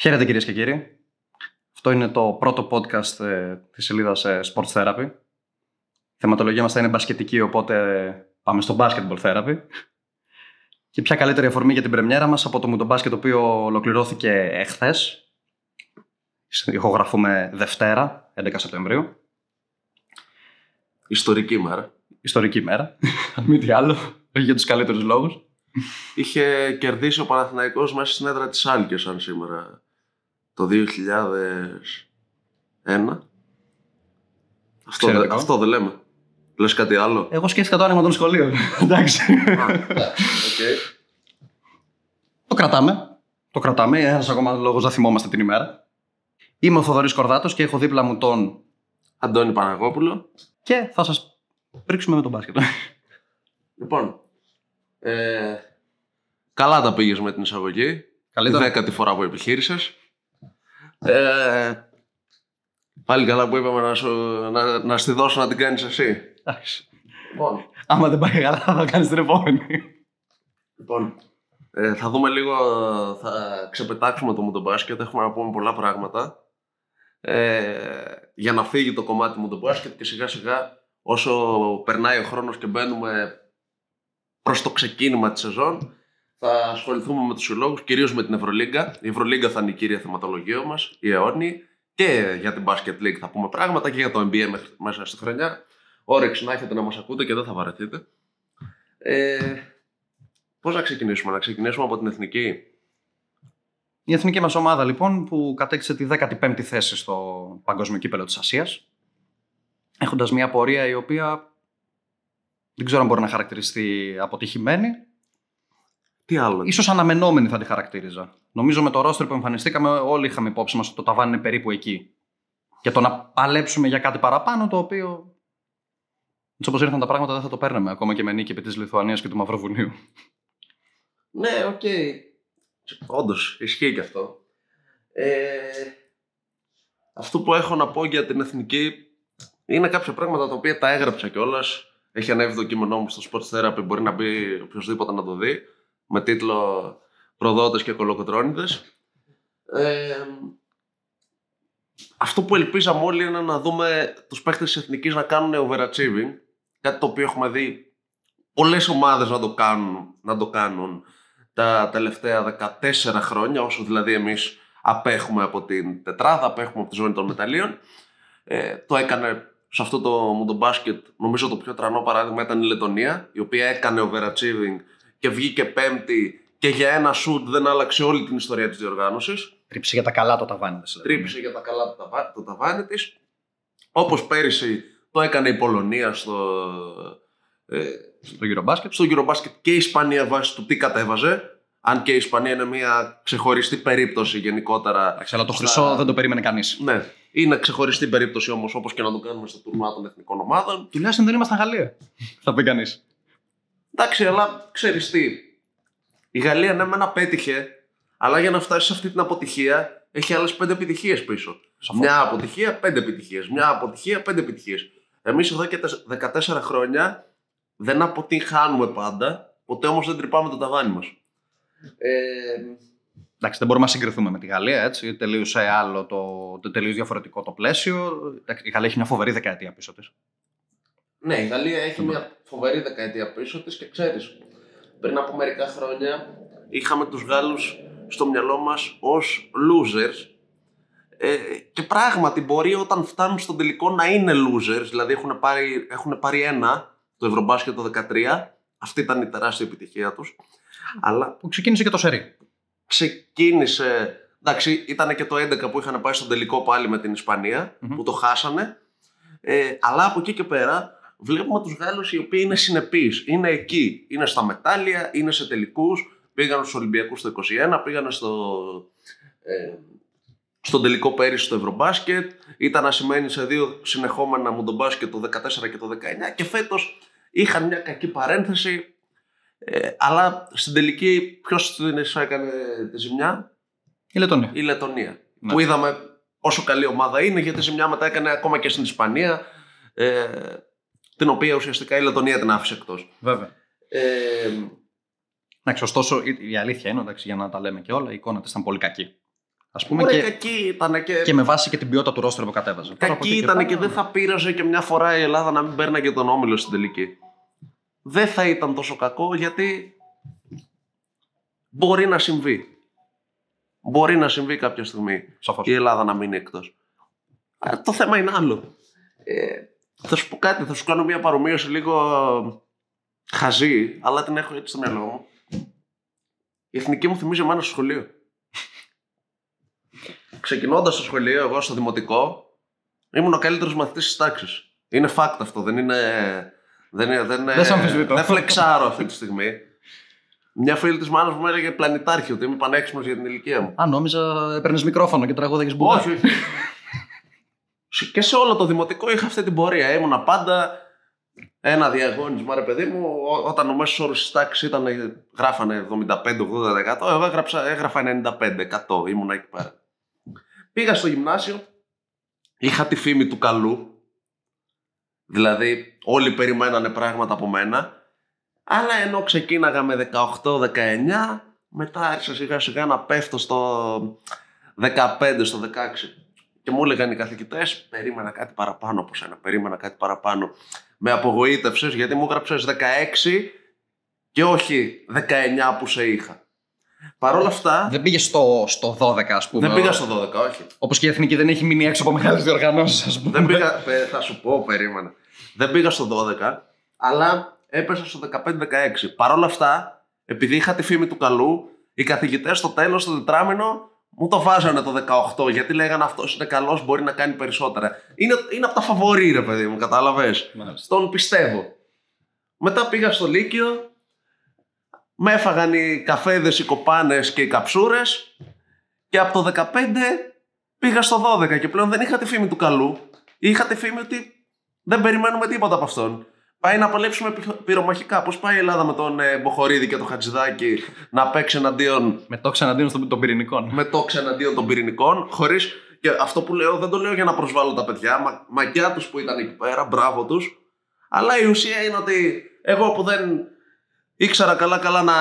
Χαίρετε κυρίες και κύριοι. Αυτό είναι το πρώτο podcast ε, της σελίδας ε, Sports Therapy. Η θεματολογία μας θα είναι μπασκετική, οπότε πάμε στο basketball therapy. Και ποια καλύτερη αφορμή για την πρεμιέρα μας από το μουντομπάσκετ το οποίο ολοκληρώθηκε εχθές. Ηχογραφούμε Δευτέρα, 11 Σεπτεμβρίου. Ιστορική μέρα. Ιστορική μέρα, αν μη τι άλλο, για τους καλύτερους λόγους. Είχε κερδίσει ο Παναθηναϊκός μέσα στην έδρα της Άλκης αν σήμερα το 2001. Αυτό, Ξέρετε δε- καλό. αυτό δεν λέμε. Λες κάτι άλλο; Εγώ σκέφτηκα το άνοιγμα των σχολείων. Εντάξει. Οκ. Το κρατάμε. Το κρατάμε. Ένας ακόμα λόγος να θυμόμαστε την ημέρα. Είμαι ο Θοδωρής Κορδάτος και έχω δίπλα μου τον. Αντώνη Παναγόπουλο. και θα σας πρίξουμε με τον μπάσκετ. Λοιπόν, ε, καλά τα πήγες με την εισαγωγή. Τη Καλύτερα. δέκατη φορά που επιχείρησες. Ε, πάλι καλά που είπαμε να, σου, να, να στη δώσω να την κάνεις εσύ. Εντάξει. Λοιπόν, Άμα δεν πάει καλά, θα το κάνεις την επόμενη. Λοιπόν, ε, θα δούμε λίγο, θα ξεπετάξουμε το μου το μπάσκετ, έχουμε να πούμε πολλά πράγματα. Ε, για να φύγει το κομμάτι μου το μπάσκετ και σιγά σιγά όσο περνάει ο χρόνος και μπαίνουμε προς το ξεκίνημα της σεζόν θα ασχοληθούμε με τους συλλόγους, κυρίως με την Ευρωλίγκα. Η Ευρωλίγκα θα είναι η κύρια θεματολογία μας, η αιώνιη και για την Basket League θα πούμε πράγματα και για το NBA μέχρι- μέσα στη χρονιά. Όρεξη να έχετε να μας ακούτε και δεν θα βαρεθείτε. Ε, Πώς να ξεκινήσουμε, να ξεκινήσουμε από την εθνική; Η εθνική μας ομάδα, λοιπόν, που κατέκτησε τη 15η θέση στο Παγκόσμιο Κύπελο της Ασίας. Έχοντας μια πορεία η οποία δεν ξέρω αν μπορεί να χαρακτηριστεί αποτυχημένη. Τι άλλο; Ίσως αναμενόμενη θα τη χαρακτήριζα. Νομίζω με το ρόστρο που εμφανιστήκαμε όλοι είχαμε υπόψη μας ότι το ταβάνι είναι περίπου εκεί. Και το να παλέψουμε για κάτι παραπάνω το οποίο έτσι όπως ήρθαν τα πράγματα δεν θα το παίρναμε ακόμα και με νίκη επί της Λιθουανίας και του Μαυροβουνίου. Ναι, οκ. Όντως, ισχύει και αυτό. Ε, αυτό που έχω να πω για την εθνική είναι κάποια πράγματα τα οποία τα έγραψα κιόλας. Έχει ανέβει το κείμενό μου στο Sports Therapy, μπορεί να μπει οποιοδήποτε να το δει. Με τίτλο Προδότες και κολοκοτρώνιδες. Ε, αυτό που ελπίζαμε όλοι είναι να δούμε τους παίχτες της εθνικής να κάνουν overachieving. Κάτι το οποίο έχουμε δει πολλές ομάδες να το κάνουν, να το κάνουν τα τελευταία 14 χρόνια, όσο δηλαδή εμείς απέχουμε από την τετράδα, απέχουμε από τη ζώνη των μεταλλίων. Ε, το έκανε σε αυτό το μουντομπάσκετ, νομίζω το πιο τρανό παράδειγμα ήταν η Λετωνία, η οποία έκανε overachieving και βγήκε πέμπτη και για ένα σουτ δεν άλλαξε όλη την ιστορία της διοργάνωσης. Τρύψε για τα καλά το ταβάνι της. δηλαδή. Τρύπησε για τα καλά του ταβα- το ταβάνι της. Όπως πέρυσι το έκανε η Πολωνία στο, ε, Στο Eurobasket. στο Eurobasket και η Ισπανία βάσει του τι κατέβαζε. Αν και η Ισπανία είναι μια ξεχωριστή περίπτωση γενικότερα. Εντάξει, αλλά το Στα- χρυσό δεν το περίμενε κανείς. Ναι, είναι ξεχωριστή περίπτωση όμως όπως και να το κάνουμε στο τουρνουά των εθνικών ομάδων. Τουλάχιστον δεν ήμασταν Γαλλία. θα πει κανείς. Εντάξει, αλλά ξέρεις τι. Η Γαλλία ναι, μεν πέτυχε, αλλά για να φτάσει σε αυτή την αποτυχία έχει άλλες πέντε επιτυχίες πίσω. Σαφώς. Μια αποτυχία, πέντε επιτυχίες. Μια αποτυχία, πέντε επιτυχίες. Εμείς εδώ και τεσ- 14 χρόνια δεν αποτυγχάνουμε πάντα, ποτέ όμως δεν τρυπάμε το ταβάνι μας. Ε, Εντάξει, δεν μπορούμε να συγκριθούμε με τη Γαλλία, έτσι. Τελείωσε άλλο το, το τελείως διαφορετικό το πλαίσιο. Εντάξει, η Γαλλία έχει μια φοβερή δεκαετία πίσω της. Ναι, η Γαλλία έχει μια φοβερή δεκαετία πίσω της και ξέρεις, πριν από μερικά χρόνια είχαμε τους Γάλλους στο μυαλό μας ως losers ε, και πράγματι μπορεί όταν φτάνουν στον τελικό να είναι losers, δηλαδή έχουν πάρει, έχουν πάρει ένα το Ευρωμπάσκετ το 2013, αυτή ήταν η τεράστια επιτυχία τους, αλλά Που ξεκίνησε και το σερί. ξεκίνησε. Εντάξει, ήταν και το 11 που είχαν πάει στον τελικό πάλι με την ισπανια Μμμ. που το χάσανε. Ε, αλλά από εκεί και πέρα βλέπουμε τους Γάλλους οι οποίοι είναι συνεπείς. Είναι εκεί. Είναι στα μετάλλια, είναι σε τελικούς. Πήγαν στους Ολυμπιακούς το 21, πήγαν στο, ε, στον τελικό πέρυσι στο Ευρωμπάσκετ. Ήταν ασημένοι σε δύο συνεχόμενα μουντομπάσκετ το 14 και το 19 και φέτος είχαν μια κακή παρένθεση ε, αλλά στην τελική ποιος της έκανε τη ζημιά, Η Λετωνία. η Λετωνία. Ναι. Που είδαμε όσο καλή ομάδα είναι, γιατί ζημιά μετά έκανε ακόμα και στην Ισπανία, ε, την οποία ουσιαστικά η Λετωνία την άφησε εκτός. Βέβαια. Ε, Εντάξει, ωστόσο η, η αλήθεια είναι, εντάξει, για να τα λέμε και όλα, η εικόνα της ήταν πολύ κακή. Α πούμε Ωραία, και, κακή ήταν και, και με βάση και την ποιότητα του ρόστρου που κατέβαζε. Τώρα από κακή εκεί ήταν πέρα, και δεν θα πείραζε και μια φορά η Ελλάδα να μην παίρνει και τον όμιλο στην τελική. Δεν θα ήταν τόσο κακό γιατί μπορεί να συμβεί. Μπορεί να συμβεί κάποια στιγμή Σαφώς. η Ελλάδα να μείνει εκτός. Α, το θέμα είναι άλλο. Ε, θα σου πω κάτι, θα σου κάνω μια παρομοίωση λίγο χαζή, αλλά την έχω έτσι στο μυαλό μου. Η εθνική μου θυμίζει εμένα στο σχολείο. Ξεκινώντας στο σχολείο, εγώ στο δημοτικό, ήμουν ο καλύτερος μαθητής της τάξης. Είναι fact αυτό, δεν είναι... Δεν, είναι, δεν, είναι- Δεν σε αμφισβητώ. δεν φλεξάρω αυτή τη στιγμή. Μια φίλη της μάνας μου έλεγε πλανητάρχη, ότι είμαι πανέξυπνος για την ηλικία μου. Α, νόμιζα έπαιρνες μικρόφωνο και τραγούδαγες μπουκά. Όχι, όχι. Σε- και σε όλο το δημοτικό είχα αυτή την πορεία. Ήμουνα πάντα ένα διαγώνισμα, ρε παιδί μου, ό- όταν ο μέσος όρος της τάξης ήταν, γράφανε 75-80%, εγώ έγραψα, έγραφα 95%. Ήμουνα εκεί πέρα. Πήγα στο γυμνάσιο, είχα τη φήμη του καλού. Δηλαδή, όλοι περιμένανε πράγματα από μένα. Αλλά ενώ ξεκίναγα με 18-19, μετά άρχισα σιγά σιγά να πέφτω στο 15, στο 16. Και μου έλεγαν οι καθηγητές, περίμενα κάτι παραπάνω από σένα, περίμενα κάτι παραπάνω. Με απογοήτευσες γιατί μου έγραψε 16 και όχι 19 που σε είχα. Παρ' όλα αυτά, Δεν πήγες στο, στο 12, ας πούμε. δεν πήγα στο 12, όχι. Όπως και η εθνική δεν έχει μείνει έξω από μεγάλες διοργανώσεις, ας πούμε. Δεν πήγα, πε- θα σου πω, περίμενα. Δεν πήγα στο 12, αλλά έπεσα στο 15-16. Παρ' όλα αυτά, επειδή είχα τη φήμη του καλού, οι καθηγητές στο τέλος του τετράμινο μου το βάζανε το 18, γιατί λέγανε αυτός είναι καλός, μπορεί να κάνει περισσότερα. Είναι, είναι από τα φαβορή, ρε παιδί μου, κατάλαβες; Μάλιστα. Τον πιστεύω. Μετά πήγα στο Λύκειο, με έφαγαν οι καφέδες, οι κοπάνες και οι καψούρες και από το 15 πήγα στο 12 και πλέον δεν είχα τη φήμη του καλού. Είχα τη φήμη ότι δεν περιμένουμε τίποτα από αυτόν. Πάει να παλέψουμε πυ- πυρομαχικά. Πώς πάει η Ελλάδα με τον ε, Μποχορίδη και τον Χατζηδάκη να παίξει εναντίον Με το ξαναντίνω στον- των πυρηνικών. με τόξα εναντίον των πυρηνικών, χωρί. Και αυτό που λέω δεν το λέω για να προσβάλλω τα παιδιά. Μα, μαγιά τους που ήταν εκεί πέρα, μπράβο τους. Αλλά η ουσία είναι ότι εγώ που δεν ήξερα καλά-καλά να.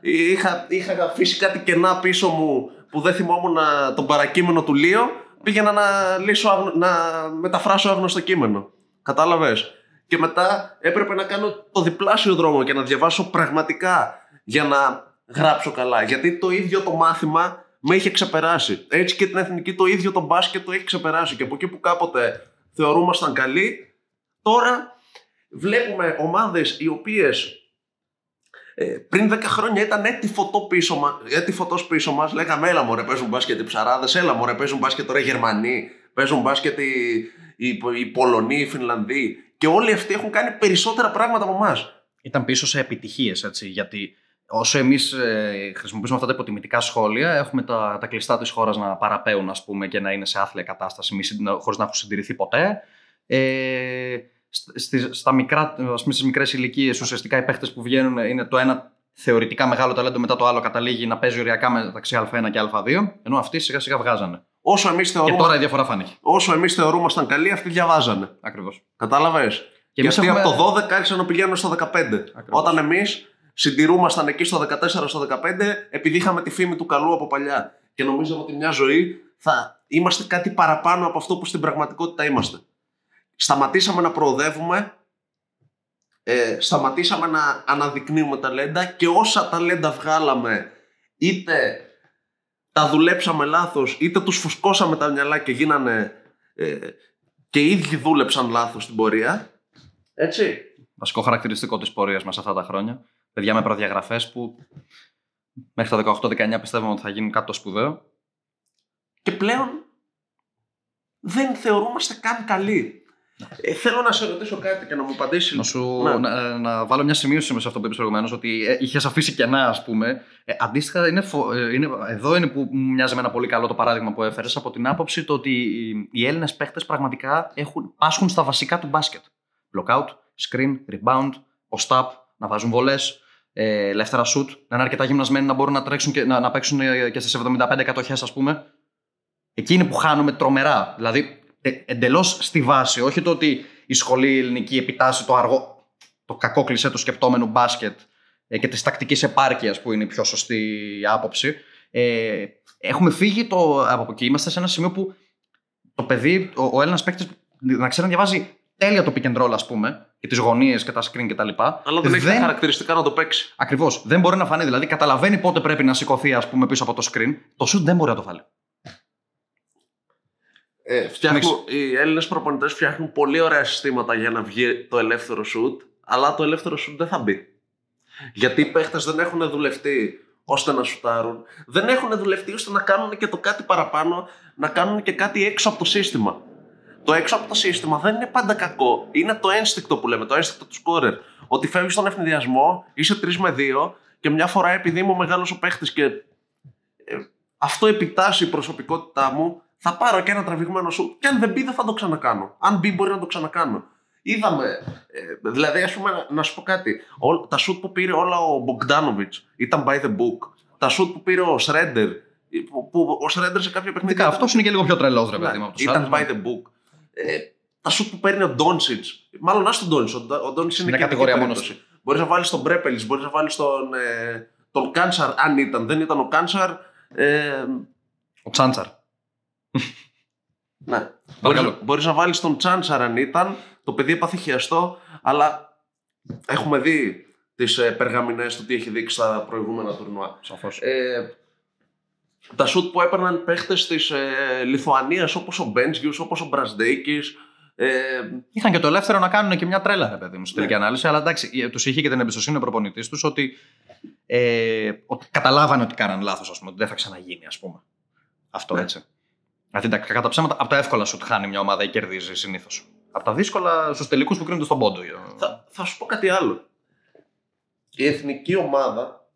Είχα, είχα αφήσει κάτι κενά πίσω μου που δεν θυμόμουν να- τον παρακείμενο του Λίο, πήγαινα να, λύσω, άγνω- να μεταφράσω άγνωστο κείμενο. Κατάλαβες; Και μετά έπρεπε να κάνω το διπλάσιο δρόμο και να διαβάσω πραγματικά για να γράψω καλά. Γιατί το ίδιο το μάθημα με είχε ξεπεράσει. Έτσι και την εθνική το ίδιο το μπάσκετ το έχει ξεπεράσει. Και από εκεί που κάποτε θεωρούμασταν καλοί, τώρα βλέπουμε ομάδες οι οποίες ε, πριν 10 χρόνια ήταν έτη φωτό πίσω, μα, έτη φωτός πίσω μας. Λέγαμε έλα μωρέ παίζουν μπάσκετ οι ψαράδες, έλα μωρέ παίζουν μπάσκετ τώρα οι Γερμανοί, παίζουν μπάσκετ οι, οι, οι Πολωνοί, οι Φινλανδοί. Και όλοι αυτοί έχουν κάνει περισσότερα πράγματα από εμάς. Ήταν πίσω σε επιτυχίες, έτσι. Γιατί όσο εμείς χρησιμοποιούμε αυτά τα υποτιμητικά σχόλια, έχουμε τα, τα κλειστά της χώρας να παραπέουν, ας πούμε, και να είναι σε άθλια κατάσταση χωρίς να έχουν συντηρηθεί ποτέ. Ε, στις, στα μικρά, ας πούμε, στις μικρές ηλικίες, ουσιαστικά οι παίχτες που βγαίνουν είναι το ένα θεωρητικά μεγάλο ταλέντο, μετά το άλλο καταλήγει να παίζει οριακά μεταξύ Α1 και Α2, ενώ αυτοί σιγά σιγά βγάζανε. Όσο εμείς Και θεωρούμε, τώρα η διαφορά φάνηκε. όσο εμείς θεωρούμασταν καλοί, αυτοί διαβάζανε. Ακριβώς. Κατάλαβες; Και Και, εμείς αυτοί έχουμε- από το 12 άρχισαν να πηγαίνουν στο 15. Όταν εμείς συντηρούμασταν εκεί στο 14, στο 15, επειδή είχαμε τη φήμη του καλού από παλιά. Και νομίζαμε ότι μια ζωή θα είμαστε κάτι παραπάνω από αυτό που στην πραγματικότητα είμαστε. Σταματήσαμε να προοδεύουμε, ε, σταματήσαμε να αναδεικνύουμε ταλέντα και όσα ταλέντα βγάλαμε είτε τα δουλέψαμε λάθος είτε τους φουσκώσαμε τα μυαλά και γίνανε ε, και οι ίδιοι δούλεψαν λάθος στην πορεία έτσι Βασικό χαρακτηριστικό της πορείας μας αυτά τα χρόνια. Παιδιά με προδιαγραφές που μέχρι τα 18-19 πιστεύουμε ότι θα γίνουν κάτι το σπουδαίο. και πλέον δεν θεωρούμαστε καν καλοί. Ε, θέλω να σε ρωτήσω κάτι και να μου απαντήσεις. Να, σου, Ναι. να, να βάλω μια σημείωση μέσα σε αυτό που είπες προηγουμένως, ότι ε, είχες αφήσει κενά, ας πούμε. Ε, αντίστοιχα, είναι, φο- ε, είναι, εδώ είναι που μου μοιάζει με ένα πολύ καλό το παράδειγμα που έφερες από την άποψη το ότι οι, οι Έλληνες παίχτες πραγματικά έχουν, πάσχουν στα βασικά του μπάσκετ. Blockout, screen, rebound, post-up, να βάζουν βολές, ε, ελεύθερα shoot, να είναι αρκετά γυμνασμένοι να μπορούν να τρέξουν και να, να παίξουν ε, και στις 75 κατοχέ, ας πούμε. Εκεί είναι που χάνουμε τρομερά. Δηλαδή, ε, εντελώς στη βάση. Όχι το ότι η σχολή ελληνική επιτάσσει το αργό, το κακό κλισέ του σκεπτόμενου μπάσκετ ε, και της τακτικής επάρκειας που είναι η πιο σωστή άποψη. Ε, έχουμε φύγει το, από εκεί. Είμαστε σε ένα σημείο που το παιδί, ο, ο Έλληνας παίκτης, να ξέρει να διαβάζει τέλεια το pick and roll, ας πούμε, και τις γωνίες και τα screen κτλ. Αλλά δεν, έχει τα χαρακτηριστικά να το παίξει. Ακριβώς. Δεν μπορεί να φανεί. Δηλαδή, καταλαβαίνει πότε πρέπει να σηκωθεί, ας πούμε, πίσω από το screen. Το shoot δεν μπορεί να το βάλει. Ε, φτιάχνουν, οι Έλληνες προπονητές φτιάχνουν πολύ ωραία συστήματα για να βγει το ελεύθερο shoot, αλλά το ελεύθερο shoot δεν θα μπει. Γιατί οι παίχτες δεν έχουν δουλευτεί ώστε να σουτάρουν, δεν έχουν δουλευτεί ώστε να κάνουν και το κάτι παραπάνω, να κάνουν και κάτι έξω από το σύστημα. Το έξω από το σύστημα δεν είναι πάντα κακό. Είναι το ένστικτο που λέμε, το ένστικτο του σκόρερ. Ότι φεύγεις στον ευνηδιασμό, είσαι 3 με 2 και μια φορά επειδή είμαι μεγάλος ο παίχτης και ε, αυτό επιτάσσει η προσωπικότητά μου, θα πάρω και ένα τραβηγμένο σου. Και αν δεν μπει, δεν θα το ξανακάνω. Αν μπει, μπορεί να το ξανακάνω. Είδαμε, ε, δηλαδή, ας πούμε, να, σου πω κάτι. Ό, τα σουτ που πήρε όλα ο Μπογκδάνοβιτ ήταν by the book. Τα σουτ που πήρε ο Σρέντερ, που, που ο Σρέντερ σε κάποια παιχνίδια. Αυτός είναι και λίγο πιο τρελός, ρε παιδί μου. Ήταν by the book. Ε, τα σουτ που παίρνει ο Ντόνσιτς. Μάλλον α τον Ντόνσιτς. Ο Ντόνσιτς είναι, είναι κατηγορία μόνος. Μπορείς να βάλεις τον Μπρέπελ, μπορείς να βάλεις τον, ε, τον Κάνσαρ, αν ήταν. Δεν ήταν ο Κάνσαρ. Ε, ο Τσάντσαρ. Ναι. Μπορείς να βάλεις τον Τσάντσαρ αν ήταν. Το παιδί έπαθε χιαστό, αλλά έχουμε δει τις ε, περγαμηνές του τι έχει δείξει στα προηγούμενα τουρνουά. Σαφώς. Ε, τα σουτ που έπαιρναν παίχτες της ε, Λιθουανίας όπως ο Μπέντζιου, όπως ο Μπρασδέκη. Ε, Είχαν και το ελεύθερο να κάνουν και μια τρέλα, ρε παιδί μου, στην τελική ναι. ανάλυση. Αλλά εντάξει, ε, τους είχε και την εμπιστοσύνη ο προπονητής τους ότι, ε, ότι καταλάβανε ότι κάναν λάθος, ότι δεν θα ξαναγίνει, ας πούμε. Αυτό ναι. έτσι. Δηλαδή, κατά ψέματα, από τα εύκολα σου χάνει μια ομάδα ή κερδίζει συνήθως. Από τα δύσκολα στους τελικούς που κρίνονται στον πόντο. Θα, θα σου πω κάτι άλλο. Η εθνική ομάδα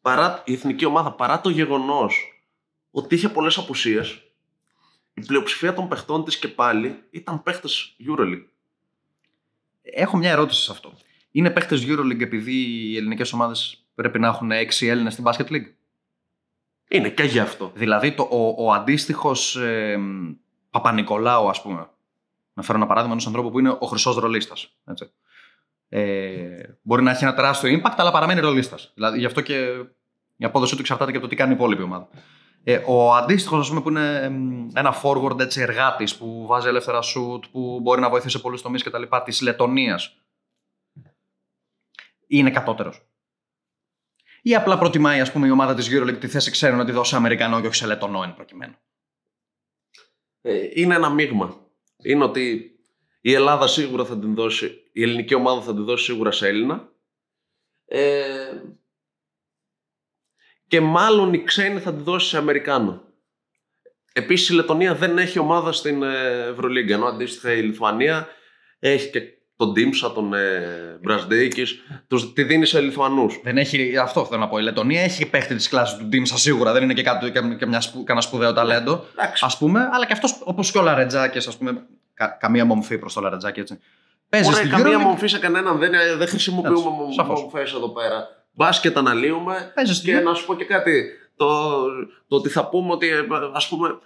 παρά, η εθνική ομάδα παρά το γεγονός ότι είχε πολλές απουσίες η πλειοψηφία των παιχτών της και πάλι ήταν παίχτες EuroLeague. Έχω μια ερώτηση σε αυτό. Είναι παίχτες EuroLeague επειδή οι ελληνικές ομάδες πρέπει να έχουν 6 Έλληνες στην Basket League; Είναι και γι' αυτό. Δηλαδή το, ο, ο αντίστοιχος ε, Παπα-Νικολάου, ας πούμε. Να φέρω ένα παράδειγμα ενός ανθρώπου που είναι ο χρυσός ρολίστας. Ε, μπορεί να έχει ένα τεράστιο impact, αλλά παραμένει ρολίστας. Δηλαδή, γι' αυτό και η απόδοσή του εξαρτάται και από το τι κάνει η υπόλοιπη ομάδα. Ε, ο αντίστοιχος, ας πούμε, που είναι ένα forward έτσι, εργάτης που βάζει ελεύθερα shoot, που μπορεί να βοηθήσει σε πολλούς τομείς κτλ. της Λετωνίας. Είναι κατώτερος. Ή απλά προτιμάει ας πούμε, η ομάδα της EuroLeague τη θέση ξέρουν να τη δώσει Αμερικανό και όχι σε Λετωνό εν προκειμένου. Ε, είναι ένα μείγμα. Είναι ότι η Ελλάδα σίγουρα θα την δώσει, η ελληνική ομάδα θα την δώσει σίγουρα σε Έλληνα. Ε, και μάλλον η ξένη θα τη δώσει σε Αμερικάνο. Επίσης η Λετωνία δεν έχει ομάδα στην ε, Ευρωλίγκα, ενώ αντίστοιχα η Λιθουανία έχει και τον Τίμσα, τον ε, Μπρασδέικη, τη δίνεις σε Λιθουανούς. Δεν έχει, αυτό θέλω να πω. Η Λετωνία έχει παίχτη της κλάσης του Τίμσα σίγουρα, δεν είναι και, κάτι, και μια, κανένα σπουδαίο ταλέντο. Α πούμε, αλλά και αυτός όπως και ο Λαρετζάκης, ας πούμε, κα, καμία μομφή προς το Λαρετζάκη έτσι. Παίζει καμία μομφή σε κανέναν, δεν, δεν χρησιμοποιούμε μομφές εδώ πέρα. Μπάσκετ αναλύουμε. και να σου πω και κάτι. Το, το ότι θα πούμε ότι ας πούμε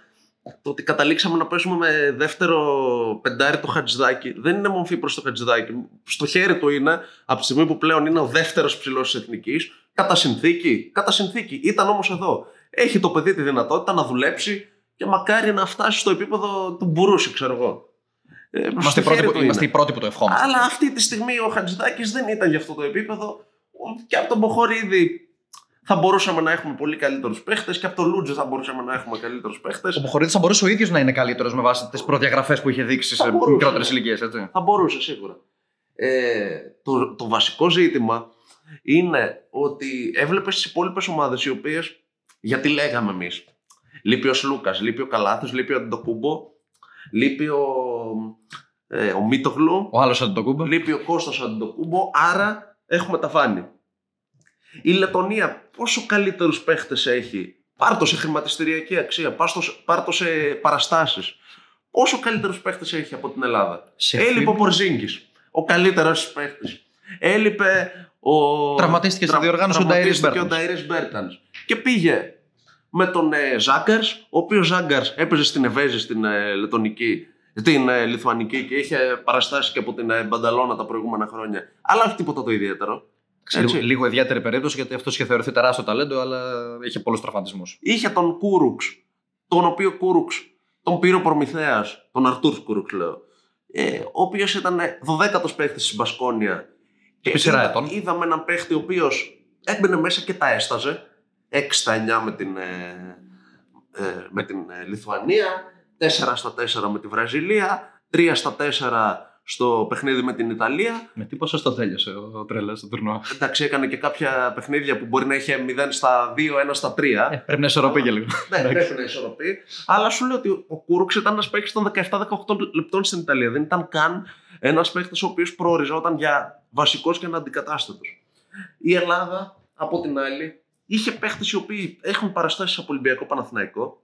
το ότι καταλήξαμε να πέσουμε με δεύτερο πεντάρι το Χατζηδάκι δεν είναι μομφή προς το Χατζηδάκι. Στο χέρι του είναι, από τη στιγμή που πλέον είναι ο δεύτερος ψηλός της εθνικής, κατά συνθήκη. Κατά συνθήκη. Ήταν όμως εδώ. Έχει το παιδί τη δυνατότητα να δουλέψει και μακάρι να φτάσει στο επίπεδο του Μπουρούση, ξέρω εγώ. Ε, είμαστε, πρώτοι, είμαστε οι πρώτοι που το ευχόμαστε. Αλλά αυτή τη στιγμή ο Χατζηδάκης δεν ήταν για αυτό το επίπεδο και από τον Μποχορίδη θα μπορούσαμε να έχουμε πολύ καλύτερους παίχτες και από τον Λούτζε θα μπορούσαμε να έχουμε καλύτερους παίχτες. Ο Μποχορίδη θα μπορούσε ο ίδιος να είναι καλύτερος με βάση τις προδιαγραφές που είχε δείξει σε μικρότερες ηλικίες, έτσι. Θα μπορούσε σίγουρα. Ε, το, το βασικό ζήτημα είναι ότι έβλεπες τις υπόλοιπες ομάδες οι οποίες. Γιατί λέγαμε εμείς. Λείπει ο Σλούκας, λείπει ο Καλάθο, λείπει ο Αντοκούμπο, λείπει ο, ε, ο Μίτογλου. Ο άλλος Αντοκούμπο. Λείπει ο Κώστας Αντοκούμπο. Άρα έχουμε τα φάνη. Η Λετωνία πόσο καλύτερους παίχτες έχει; Πάρτο σε χρηματιστηριακή αξία, πάρτο σε παραστάσεις. Πόσο καλύτερους παίχτες έχει από την Ελλάδα; Σε Έλειπε ο Πορζίνγκης, ο καλύτερος παίχτης. Έλειπε ο... Τραυματίστηκε στη διοργάνωση ο Νταϊρής Μπέρτανς. Και πήγε με τον ε, Ζάγκαρς, ο οποίος Ζάγκαρς έπαιζε στην Εβέζη στην ε, Λετωνική την ε, Λιθουανική και είχε παραστάσεις και από την ε, Μπανταλώνα τα προηγούμενα χρόνια. Αλλά όχι τίποτα το ιδιαίτερο. Λίγο, Έτσι. λίγο ιδιαίτερη περίπτωση γιατί αυτός είχε θεωρηθεί τεράστιο ταλέντο, αλλά είχε πολλούς τραυματισμούς. Είχε τον Κούρουξ, τον οποίο Κούρουξ τον πήρε ο Προμηθέας, τον Αρτούρ Κούρουξ λέω, ε, ο οποίος ήταν 12ο παίχτης στη Μπασκόνια. Και Επί σειρά είδα- ετών. είδαμε έναν παίχτη ο οποίος έμπαινε μέσα και τα έσταζε. 6 στα 9 με την, ε, ε, με την ε, Λιθουανία, 4 στα 4 με τη Βραζιλία, 3 στα 4 στο παιχνίδι με την Ιταλία. Με τι ποσοστό τέλειωσε ο τρέλας στο τουρνουά; Εντάξει, έκανε και κάποια παιχνίδια που μπορεί να είχε 0 στα 2, 1 στα 3. Ε, πρέπει να ισορροπεί και λίγο. Ναι, πρέπει να ισορροπεί. Αλλά σου λέω ότι ο Κούρουξ ήταν ένας παίκτης των 17-18 λεπτών στην Ιταλία. Δεν ήταν καν ένας παίκτης ο οποίος προοριζόταν για βασικός και αναντικατάστατος. Η Ελλάδα, από την άλλη, είχε παίκτες οι οποίοι έχουν παραστάσεις από Ολυμπιακό Παναθηναϊκό.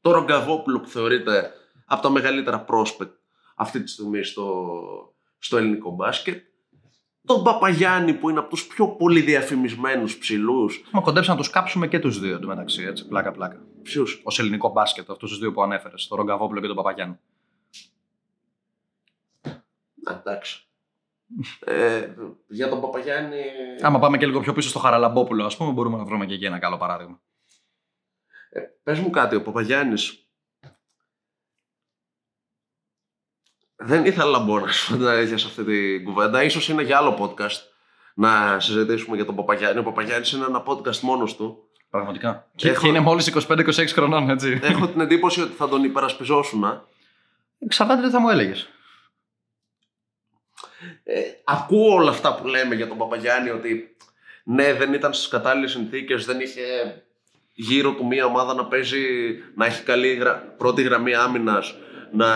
Τον Ρογκαβόπουλο που θεωρείται από τα μεγαλύτερα prospect αυτή τη στιγμή στο, στο ελληνικό μπάσκετ. Τον Παπαγιάννη που είναι από τους πιο πολύ διαφημισμένους ψηλούς. Έχουμε κοντέψει να τους κάψουμε και τους δύο εντωμεταξύ. Έτσι, πλάκα-πλάκα. Ποιους, Ω ελληνικό μπάσκετ, αυτούς τους δύο που ανέφερες, τον Ρογκαβόπουλο και τον Παπαγιάννη. Να, εντάξει. ε, για τον Παπαγιάννη. Άμα πάμε και λίγο πιο πίσω στο Χαραλαμπόπουλο, ας πούμε, μπορούμε να βρούμε και εκεί ένα καλό παράδειγμα. Ε, πες μου κάτι, ο Παπαγιάννης δεν ήθελα να μπω να σου φαντάζεσαι σε αυτή την κουβέντα. Ίσως είναι για άλλο podcast να συζητήσουμε για τον Παπαγιάννη. Ο Παπαγιάννης είναι ένα podcast μόνος του. Πραγματικά. Και, Έχω- και είναι μόλις 25-26 χρονών, έτσι. Έχω την εντύπωση ότι θα τον υπερασπιζόσουν. Εξαρτάται τι θα μου έλεγες. Ε, ακούω όλα αυτά που λέμε για τον Παπαγιάννη ότι ναι δεν ήταν στις κατάλληλες συνθήκες, δεν είχε γύρω του μία ομάδα να παίζει, να έχει καλή γρα- πρώτη γραμμή άμυνας, να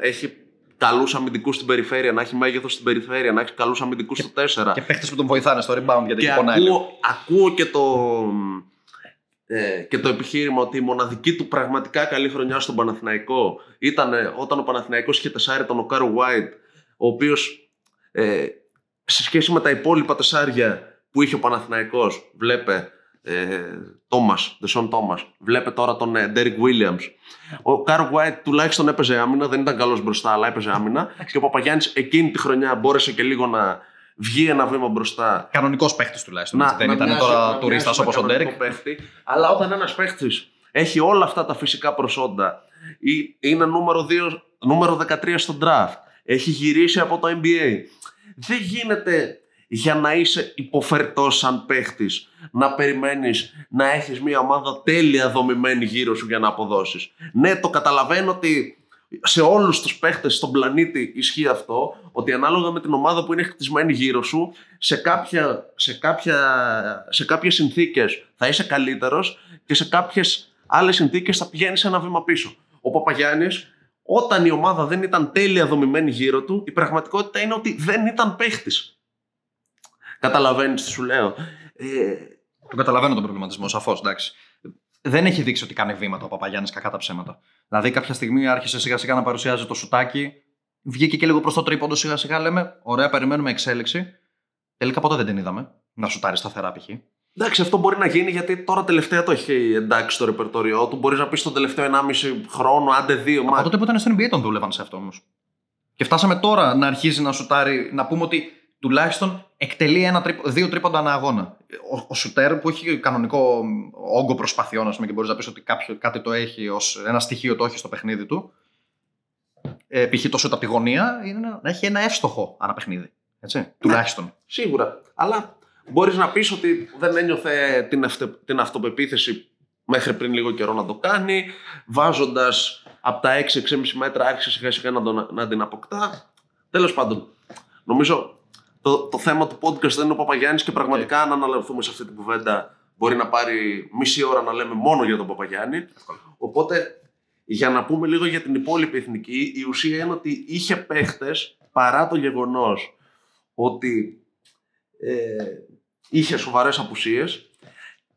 έχει καλούς αμυντικούς στην περιφέρεια, να έχει μέγεθος στην περιφέρεια, να έχει καλούς αμυντικούς στο 4. Και παίχτες που τον βοηθάνε στο rebound γιατί Και εκεί πονάει. λίγο. ακούω, ακούω και το, ε, και το επιχείρημα ότι η μοναδική του πραγματικά καλή χρονιά στον Παναθηναϊκό ήταν ε, όταν ο Παναθηναϊκός είχε τεσάρι τον Οκάρο White, ο οποίος ε, σε σχέση με τα υπόλοιπα τεσάρια που είχε ο Παναθηναϊκός, βλέπε ε, Τόμας, Δεσόν Τόμας, βλέπε τώρα τον ε, Derek Williams. Ο Κάρο White τουλάχιστον έπαιζε άμυνα, δεν ήταν καλός μπροστά, αλλά έπαιζε άμυνα. Και ο Παπαγιάννης εκείνη τη χρονιά μπόρεσε και λίγο να βγει ένα βήμα μπροστά Κανονικός παίχτης τουλάχιστον. έτσι. δεν ήταν μοιάζει- τώρα να τουρίστας μοιάζει με όπω ο κανονικό Ντέρεκ. παίχτη. Αλλά όταν ένας παίχτης έχει όλα αυτά τα φυσικά προσόντα, ή- είναι νούμερο, 2, νούμερο 13 στο draft, έχει γυρίσει από το NBA, δεν γίνεται για να είσαι υποφερτός σαν παίχτης να περιμένεις να έχεις μια ομάδα τέλεια δομημένη γύρω σου για να αποδώσεις. Ναι, το καταλαβαίνω ότι σε όλους τους παίχτες στον πλανήτη ισχύει αυτό, ότι ανάλογα με την ομάδα που είναι χτισμένη γύρω σου, σε, κάποια, σε, κάποια, σε κάποιες συνθήκες θα είσαι καλύτερος και σε κάποιες άλλες συνθήκες θα πηγαίνεις ένα βήμα πίσω. Ο Παπαγιάννης, όταν η ομάδα δεν ήταν τέλεια δομημένη γύρω του, η πραγματικότητα είναι ότι δεν ήταν παίχτης. Καταλαβαίνεις τι σου λέω. Ε, Το καταλαβαίνω τον προβληματισμό, σαφώς. εντάξει. Δεν έχει δείξει ότι κάνει βήματα ο Παπαγιάννης κακά τα ψέματα. Δηλαδή, κάποια στιγμή άρχισε σιγά σιγά να παρουσιάζει το σουτάκι. Βγήκε και λίγο προς το τρίποντο σιγά σιγά. Λέμε, ωραία, περιμένουμε εξέλιξη. Τελικά ποτέ δεν την είδαμε να σουτάρει σταθερά π.χ. εντάξει, αυτό μπορεί να γίνει γιατί τώρα τελευταία το έχει εντάξει στο ρεπερτόριό του. Μπορείς να πεις τον τελευταίο 1,5 χρόνο, άντε 2 Από μα. τότε που ήταν στο NBA τον δούλευαν σε αυτό όμως. Και φτάσαμε τώρα να αρχίζει να σουτάρει, να πούμε ότι τουλάχιστον εκτελεί ένα τρίπο, δύο τρίποντα ανά αγώνα. Ο, ο σουτέρ που έχει κανονικό όγκο προσπαθειών, ας πούμε, και μπορείς να πεις ότι κάποιο, κάτι το έχει ως ένα στοιχείο το έχει στο παιχνίδι του. Ε, π.χ. το σουτ από τη γωνία είναι να να έχει ένα εύστοχο ανά παιχνίδι. Έτσι, τουλάχιστον. Σίγουρα. Αλλά μπορείς να πεις ότι δεν ένιωθε την, αυτε, την αυτοπεποίθηση μέχρι πριν λίγο καιρό να το κάνει. Βάζοντας από τα 6-6,5 μέτρα άρχισε σιγά σιγά να, τον, να την αποκτά. Τέλος πάντων, νομίζω το, το θέμα του podcast δεν είναι ο Παπαγιάννης και πραγματικά αν αναλαβηθούμε σε αυτή την κουβέντα μπορεί να πάρει μισή ώρα να λέμε μόνο για τον Παπαγιάννη. Οπότε για να πούμε λίγο για την υπόλοιπη εθνική, η ουσία είναι ότι είχε παίχτες παρά το γεγονός ότι ε, είχε σοβαρές απουσίες.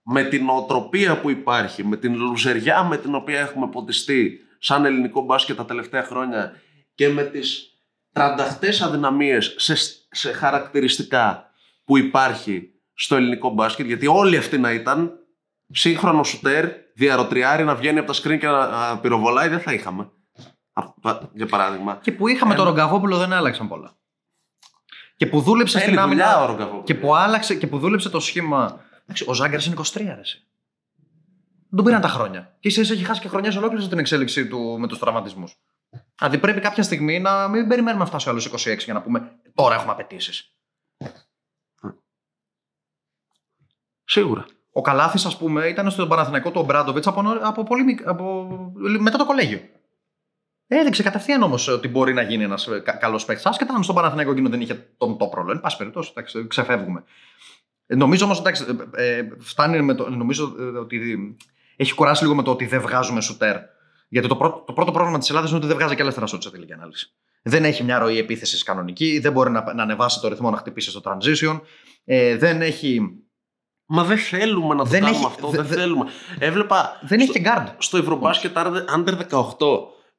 Με την οτροπία που υπάρχει, με την λουζεριά με την οποία έχουμε ποτιστεί σαν ελληνικό μπάσκετ τα τελευταία χρόνια και με τις τρανταχτές αδυναμίες σε, σε χαρακτηριστικά που υπάρχει στο ελληνικό μπάσκετ, γιατί όλοι αυτοί να ήταν σύγχρονο σουτέρ, διαρροτριάρι να βγαίνει από τα σκριν και να α, πυροβολάει, δεν θα είχαμε. Α, πα- Για παράδειγμα. Και που είχαμε Ε, τον Ρογκαβόπουλο δεν άλλαξαν πολλά. Και που δούλεψε Θέλει στην δουλειά άμυνα. ο Ρογκαβόπουλος. Και που άλλαξε και που δούλεψε το σχήμα. Εντάξει, Ο Ζάγκερ είναι 23 αρέσει. Δεν τον πήραν τα χρόνια. Και ίσως έχει χάσει και χρονιές ολόκληρες στην εξέλιξή του με τους τραυματισμούς. Δηλαδή πρέπει κάποια στιγμή να μην περιμένουμε να φτάσει ο άλλος 26 για να πούμε τώρα έχουμε απαιτήσεις. Σίγουρα. Ο Καλάθης, ας πούμε, ήταν στον Παναθηναϊκό του Ομπράντοβιτ από, νωρί- από πολύ μικ- από, μετά το κολέγιο. Έδειξε κατευθείαν όμως ότι μπορεί να γίνει ένας καλός παίκτης. Άσχετα αν στον Παναθηναϊκό εκείνο δεν είχε τον top ρόλο. Εν πάση περιπτώσει, εντάξει, ξεφεύγουμε. Ε, Νομίζω όμως εντάξει, ε, ε, φτάνει με το. Νομίζω ε, ότι έχει κουράσει λίγο με το ότι δεν βγάζουμε σουτέρ. Γιατί το πρώτο, το πρώτο πρόβλημα της Ελλάδας είναι ότι δεν βγάζει και ελεύθερα σουτ σε τελική ανάλυση. Δεν έχει μια ροή επίθεσης κανονική, δεν μπορεί να, να ανεβάσει το ρυθμό να χτυπήσει στο transition. Ε, δεν έχει, Μα δεν θέλουμε να το Δεν κάνουμε έχει- αυτό. δε- δεν δε- θέλουμε. Έβλεπα δεν έχει στο, και guard. στο Ευρωμπάσκετ Under 18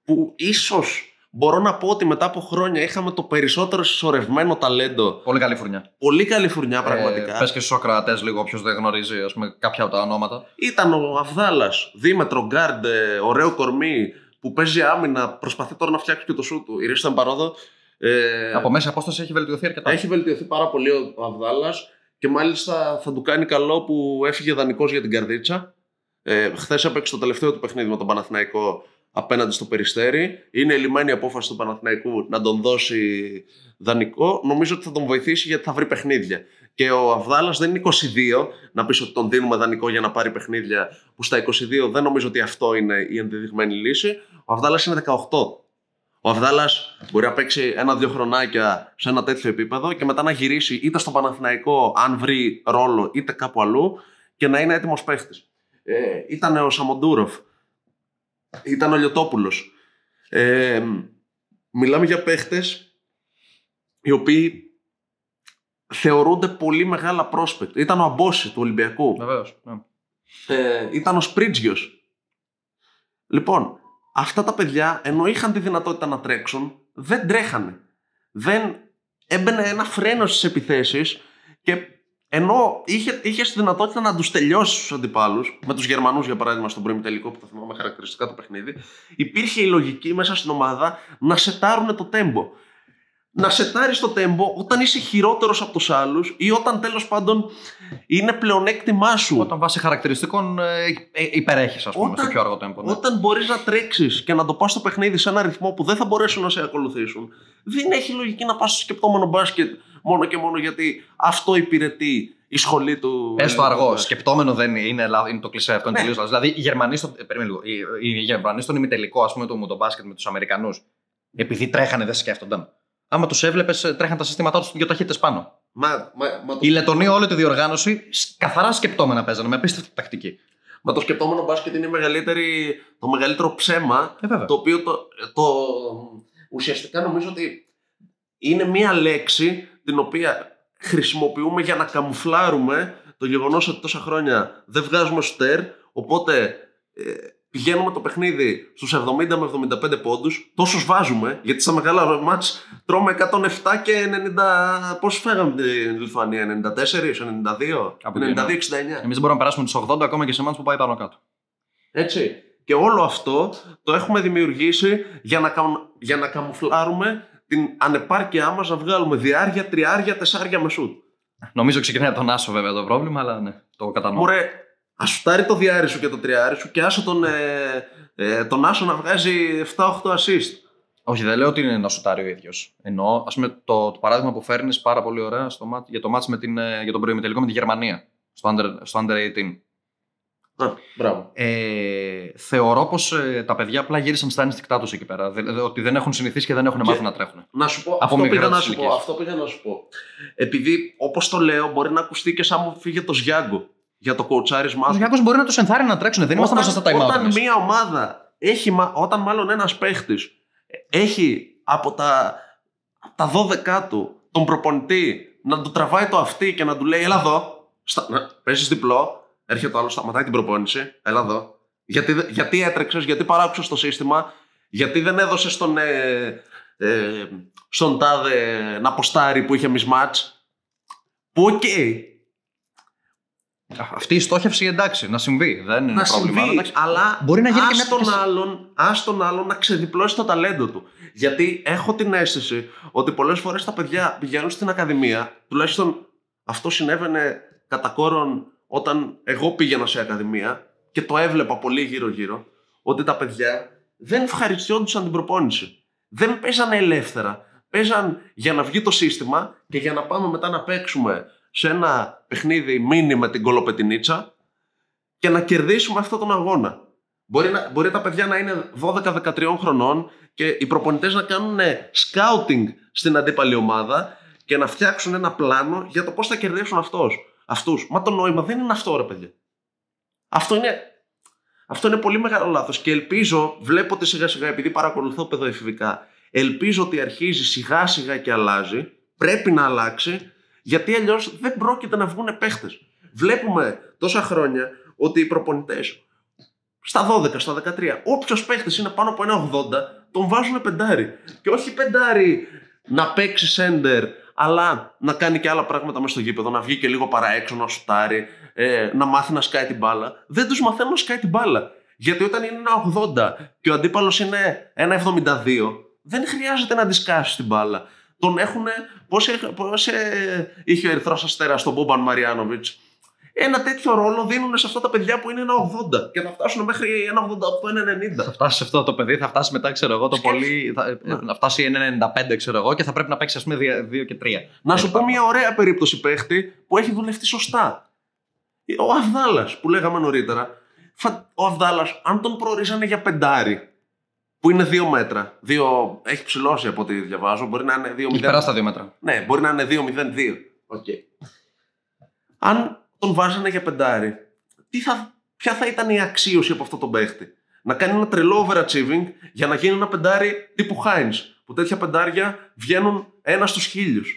που ίσως μπορώ να πω ότι μετά από χρόνια είχαμε το περισσότερο συσσωρευμένο ταλέντο. Πολύ καλή φουρνιά. Πολύ καλή φουρνιά πραγματικά. Ε, Πες και στου ακροατέ λίγο, όποιος δεν γνωρίζει ας πούμε, κάποια από τα ονόματα. Ήταν ο Αβδάλας, δίμετρο γκάρντ, ε, ωραίο κορμί που παίζει άμυνα. Προσπαθεί τώρα να φτιάξει και το σου του. Η Ρίστα ήταν παρόδο. Ε, Από μέση απόσταση έχει βελτιωθεί αρκετά. Έχει βελτιωθεί πάρα πολύ ο, ο Αβδάλας και μάλιστα θα του κάνει καλό που έφυγε δανεικός για την καρδίτσα. Ε, Χθες έπαιξε το τελευταίο του παιχνίδι με τον Παναθηναϊκό απέναντι στο Περιστέρι. Είναι ελλημένη η απόφασης του Παναθηναϊκού να τον δώσει δανεικό. Νομίζω ότι θα τον βοηθήσει γιατί θα βρει παιχνίδια. Και ο Αβδάλας δεν είναι 22, να πεις ότι τον δίνουμε δανεικό για να πάρει παιχνίδια, που στα 22 δεν νομίζω ότι αυτό είναι η ενδεδειγμένη λύση. Ο Αβδάλας είναι 18. Ο Αβδάλας μπορεί να παίξει ένα-δύο χρονάκια σε ένα τέτοιο επίπεδο και μετά να γυρίσει είτε στο Παναθηναϊκό, αν βρει ρόλο, είτε κάπου αλλού και να είναι έτοιμος παίχτης. Ε, ήταν ο Σαμοντούροφ. Ήταν ο Λιωτόπουλος. Ε, μιλάμε για παίχτες οι οποίοι θεωρούνται πολύ μεγάλα πρόσπεκτ. Ήταν ο Αμπόση του Ολυμπιακού. Βεβαίως. Ε, ήταν ο Σπρίτζιος. Λοιπόν, αυτά τα παιδιά ενώ είχαν τη δυνατότητα να τρέξουν, δεν τρέχανε. Δεν έμπαινε ένα φρένος στις επιθέσεις και ενώ είχε, είχες τη δυνατότητα να τους τελειώσεις τους αντιπάλους, με τους Γερμανούς για παράδειγμα στον πρώην τελικό που θα θυμάμαι χαρακτηριστικά το παιχνίδι, υπήρχε η λογική μέσα στην ομάδα να σετάρουν το τέμπο. Να σετάρεις το τέμπο όταν είσαι χειρότερος από τους άλλους ή όταν τέλος πάντων είναι πλεονέκτημά σου. Όταν βάσει χαρακτηριστικών ε, ε, υπερέχεις, ας πούμε, Όταν- στο πιο αργό tempo. Ναι. Όταν μπορείς να τρέξεις και να το πας στο παιχνίδι σε ένα ρυθμό που δεν θα μπορέσουν να σε ακολουθήσουν, δεν έχει λογική να πας στο σκεπτόμενο μπάσκετ μόνο και μόνο γιατί αυτό υπηρετεί η σχολή του. Πες το αργό. μπάσκετ. Σκεπτόμενο δεν είναι, είναι, λάθος, είναι το κλισέ αυτό. Είναι Ναι. τελείως λάθος. Δηλαδή, οι Γερμανοί, στο, ε, περίμενε λίγο, οι, οι Γερμανοί στον ημιτελικό, ας πούμε, του, με τον μπάσκετ με τους Αμερικανούς, επειδή τρέχανε δεν σκέφτονταν. Άμα τους έβλεπες, τρέχαν τα συστήματά τους δύο ταχύτητες πάνω. Μα, μα, μα, το, Η Λετωνοί όλη τη διοργάνωση σ- καθαρά σκεπτόμενα παίζανε με απίστευτη τακτική. μα το σκεπτόμενο μπάσκετ είναι η μεγαλύτερη, το μεγαλύτερο ψέμα Ε, βέβαια. το οποίο το, το, ουσιαστικά νομίζω ότι είναι μία λέξη την οποία χρησιμοποιούμε για να καμουφλάρουμε το γεγονός ότι τόσα χρόνια δεν βγάζουμε σουτέρ οπότε ε, πηγαίνουμε το παιχνίδι στους 70 με 75 πόντους τόσους βάζουμε γιατί στα μεγάλα μάτς τρώμε 107 και 90 πόσους φάγαμε την Λιθουανία 94, 92, Από εκεί, 92, 69 Εμείς δεν μπορούμε να περάσουμε τους 80 ακόμα και σε μάτς που πάει πάνω κάτω. έτσι. Και όλο αυτό το έχουμε δημιουργήσει για να, καμ- για να καμουφλάρουμε την ανεπάρκειά μας να βγάλουμε διάρκεια, τριάρια, τεσσάρια με σουτ. Νομίζω ξεκινάει από τον Άσο βέβαια το πρόβλημα, αλλά ναι, το κατανοώ. Μωρέ, ας σουτάρει το διάρρη σου και το τριάρι σου και άσε τον, ε, ε, τον Άσο να βγάζει 7-8 assist. Όχι, δεν λέω ότι είναι να σουτάρει ο ίδιος. Εννοώ, ας πούμε, το, το παράδειγμα που φέρνεις πάρα πολύ ωραία στο, μάτ- για το μάτς με την, ε, για τον προημιτελικό με τη Γερμανία. Στο under, στο under 18. Α, μπράβο. Ε, θεωρώ πως ε, τα παιδιά απλά γύρισαν στα ένστικτά τους εκεί πέρα. Δε- δε- ότι δεν έχουν συνηθίσει και δεν έχουν Και- μάθει να τρέχουν. Να σου πω, Από αυτό μικρά πήγα να τις σου πω, ηλικίες. αυτό πήγα να σου πω. Επειδή, όπως το λέω, μπορεί να ακουστεί και σαν μου φύγε το Σγιάγκο για το κοουτσάρισμά Του του. Γιάκο μπορεί να τους ενθάρρει να τρέξουν. Δεν είμαστε μπροστά στα time out. όταν εμείς. μία ομάδα έχει, μα- όταν μάλλον ένας παίχτης έχει από τα, από τα 12 του τον προπονητή να του τραβάει το αυτί και να του λέει έλα εδώ, στα, να, παίζεις διπλό, έρχεται ο άλλος, σταματάει την προπόνηση, έλα εδώ. Γιατί, δε- γιατί έτρεξες, γιατί παράκουσες το σύστημα, γιατί δεν έδωσες στον, ε, ε, στον τάδε να ποστάρει που είχε mismatch. Που οκ, Αυτή η στόχευση εντάξει, να συμβεί. Δεν είναι να πρόβλημα. συμβεί, εντάξει. αλλά Μπορεί να γίνει και ας μια- τον άλλον, ας τον άλλον να ξεδιπλώσει το ταλέντο του. Γιατί έχω την αίσθηση ότι πολλές φορές τα παιδιά πηγαίνουν στην ακαδημία, τουλάχιστον αυτό συνέβαινε κατά κόρον όταν εγώ πήγαινα σε ακαδημία και το έβλεπα πολύ γύρω-γύρω, ότι τα παιδιά δεν ευχαριστιόντουσαν την προπόνηση. Δεν παίζανε ελεύθερα. Παίζαν για να βγει το σύστημα και για να πάμε μετά να παίξουμε σε ένα παιχνίδι μίνι με την κολοπετινίτσα και να κερδίσουμε αυτόν τον αγώνα. Μπορεί, να, μπορεί τα παιδιά να είναι 12-13 χρονών και οι προπονητές να κάνουν scouting στην αντίπαλη ομάδα και να φτιάξουν ένα πλάνο για το πώς θα κερδίσουν αυτός, αυτούς. Μα το νόημα δεν είναι αυτό ρε παιδιά. Αυτό είναι, αυτό είναι πολύ μεγάλο λάθος και ελπίζω, βλέπω ότι σιγά σιγά επειδή παρακολουθώ παιδοεφηβικά, ελπίζω ότι αρχίζει σιγά σιγά και αλλάζει, πρέπει να αλλάξει γιατί αλλιώς δεν πρόκειται να βγουν παίχτες. Βλέπουμε τόσα χρόνια ότι οι προπονητές στα 12, στα 13, όποιος παίχτης είναι πάνω από ένα 80, τον βάζουν πεντάρι. Και όχι πεντάρι να παίξει σέντερ, αλλά να κάνει και άλλα πράγματα μέσα στο γήπεδο, να βγει και λίγο παραέξω, να σουτάρει, ε, να μάθει να σκάει την μπάλα. Δεν τους μαθαίνουν να σκάει την μπάλα. Γιατί όταν είναι ένα 80 και ο αντίπαλος είναι ένα 72, δεν χρειάζεται να αντισκάσεις την μπάλα. Τον έχουν. Πώς είχε ο Ερυθρός Αστέρας στον Μπόμπαν Μαριάνοβιτς. Ένα τέτοιο ρόλο δίνουν σε αυτά τα παιδιά που είναι ένα 80 και θα φτάσουν μέχρι ένα 88-90. Θα φτάσεις σε αυτό το παιδί, θα φτάσεις μετά, ξέρω εγώ, το Σκέψου. πολύ. Θα, Ναι. να φτάσει ένα 95, ξέρω εγώ, και θα πρέπει να παίξει, ας πούμε, 2 και 3. Να σου πω μια ωραία περίπτωση παίχτη που έχει δουλευτεί σωστά. Ο Αυδάλα που λέγαμε νωρίτερα. Φα- Ο Αυδάλα, αν τον προορίζανε για πεντάρι, που είναι δύο μέτρα, δύο, έχει ψηλώσει από ό,τι διαβάζω, μπορεί να είναι Έχει 2-0. περάσει τα δύο μέτρα. Ναι, μπορεί να είναι 2-0-2. Οκ. Αν τον βάζανε για πεντάρι, τι θα, ποια θα ήταν η αξίωση από αυτό τον παίχτη; Να κάνει ένα τρελό overachieving για να γίνει ένα πεντάρι τύπου Hines. Που τέτοια πεντάρια βγαίνουν ένα στους χίλιους.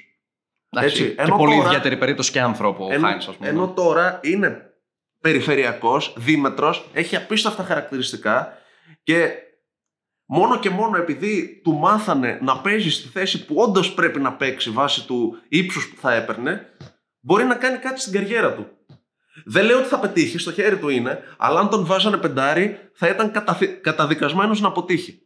Εντάξει, Έτσι, και ενώ πολύ τώρα- ιδιαίτερη περίπτωση και άνθρωπο ο Ενώ, Χάινς, ας πούμε. ενώ τώρα είναι περιφερειακός, δίμετρος, έχει απίστευτα χαρακτηριστικά και μόνο και μόνο επειδή του μάθανε να παίζει στη θέση που όντως πρέπει να παίξει βάσει του ύψους που θα έπαιρνε, μπορεί να κάνει κάτι στην καριέρα του. Δεν λέω ότι θα πετύχει, στο χέρι του είναι, αλλά αν τον βάζανε πεντάρι θα ήταν καταθι... καταδικασμένος να αποτύχει.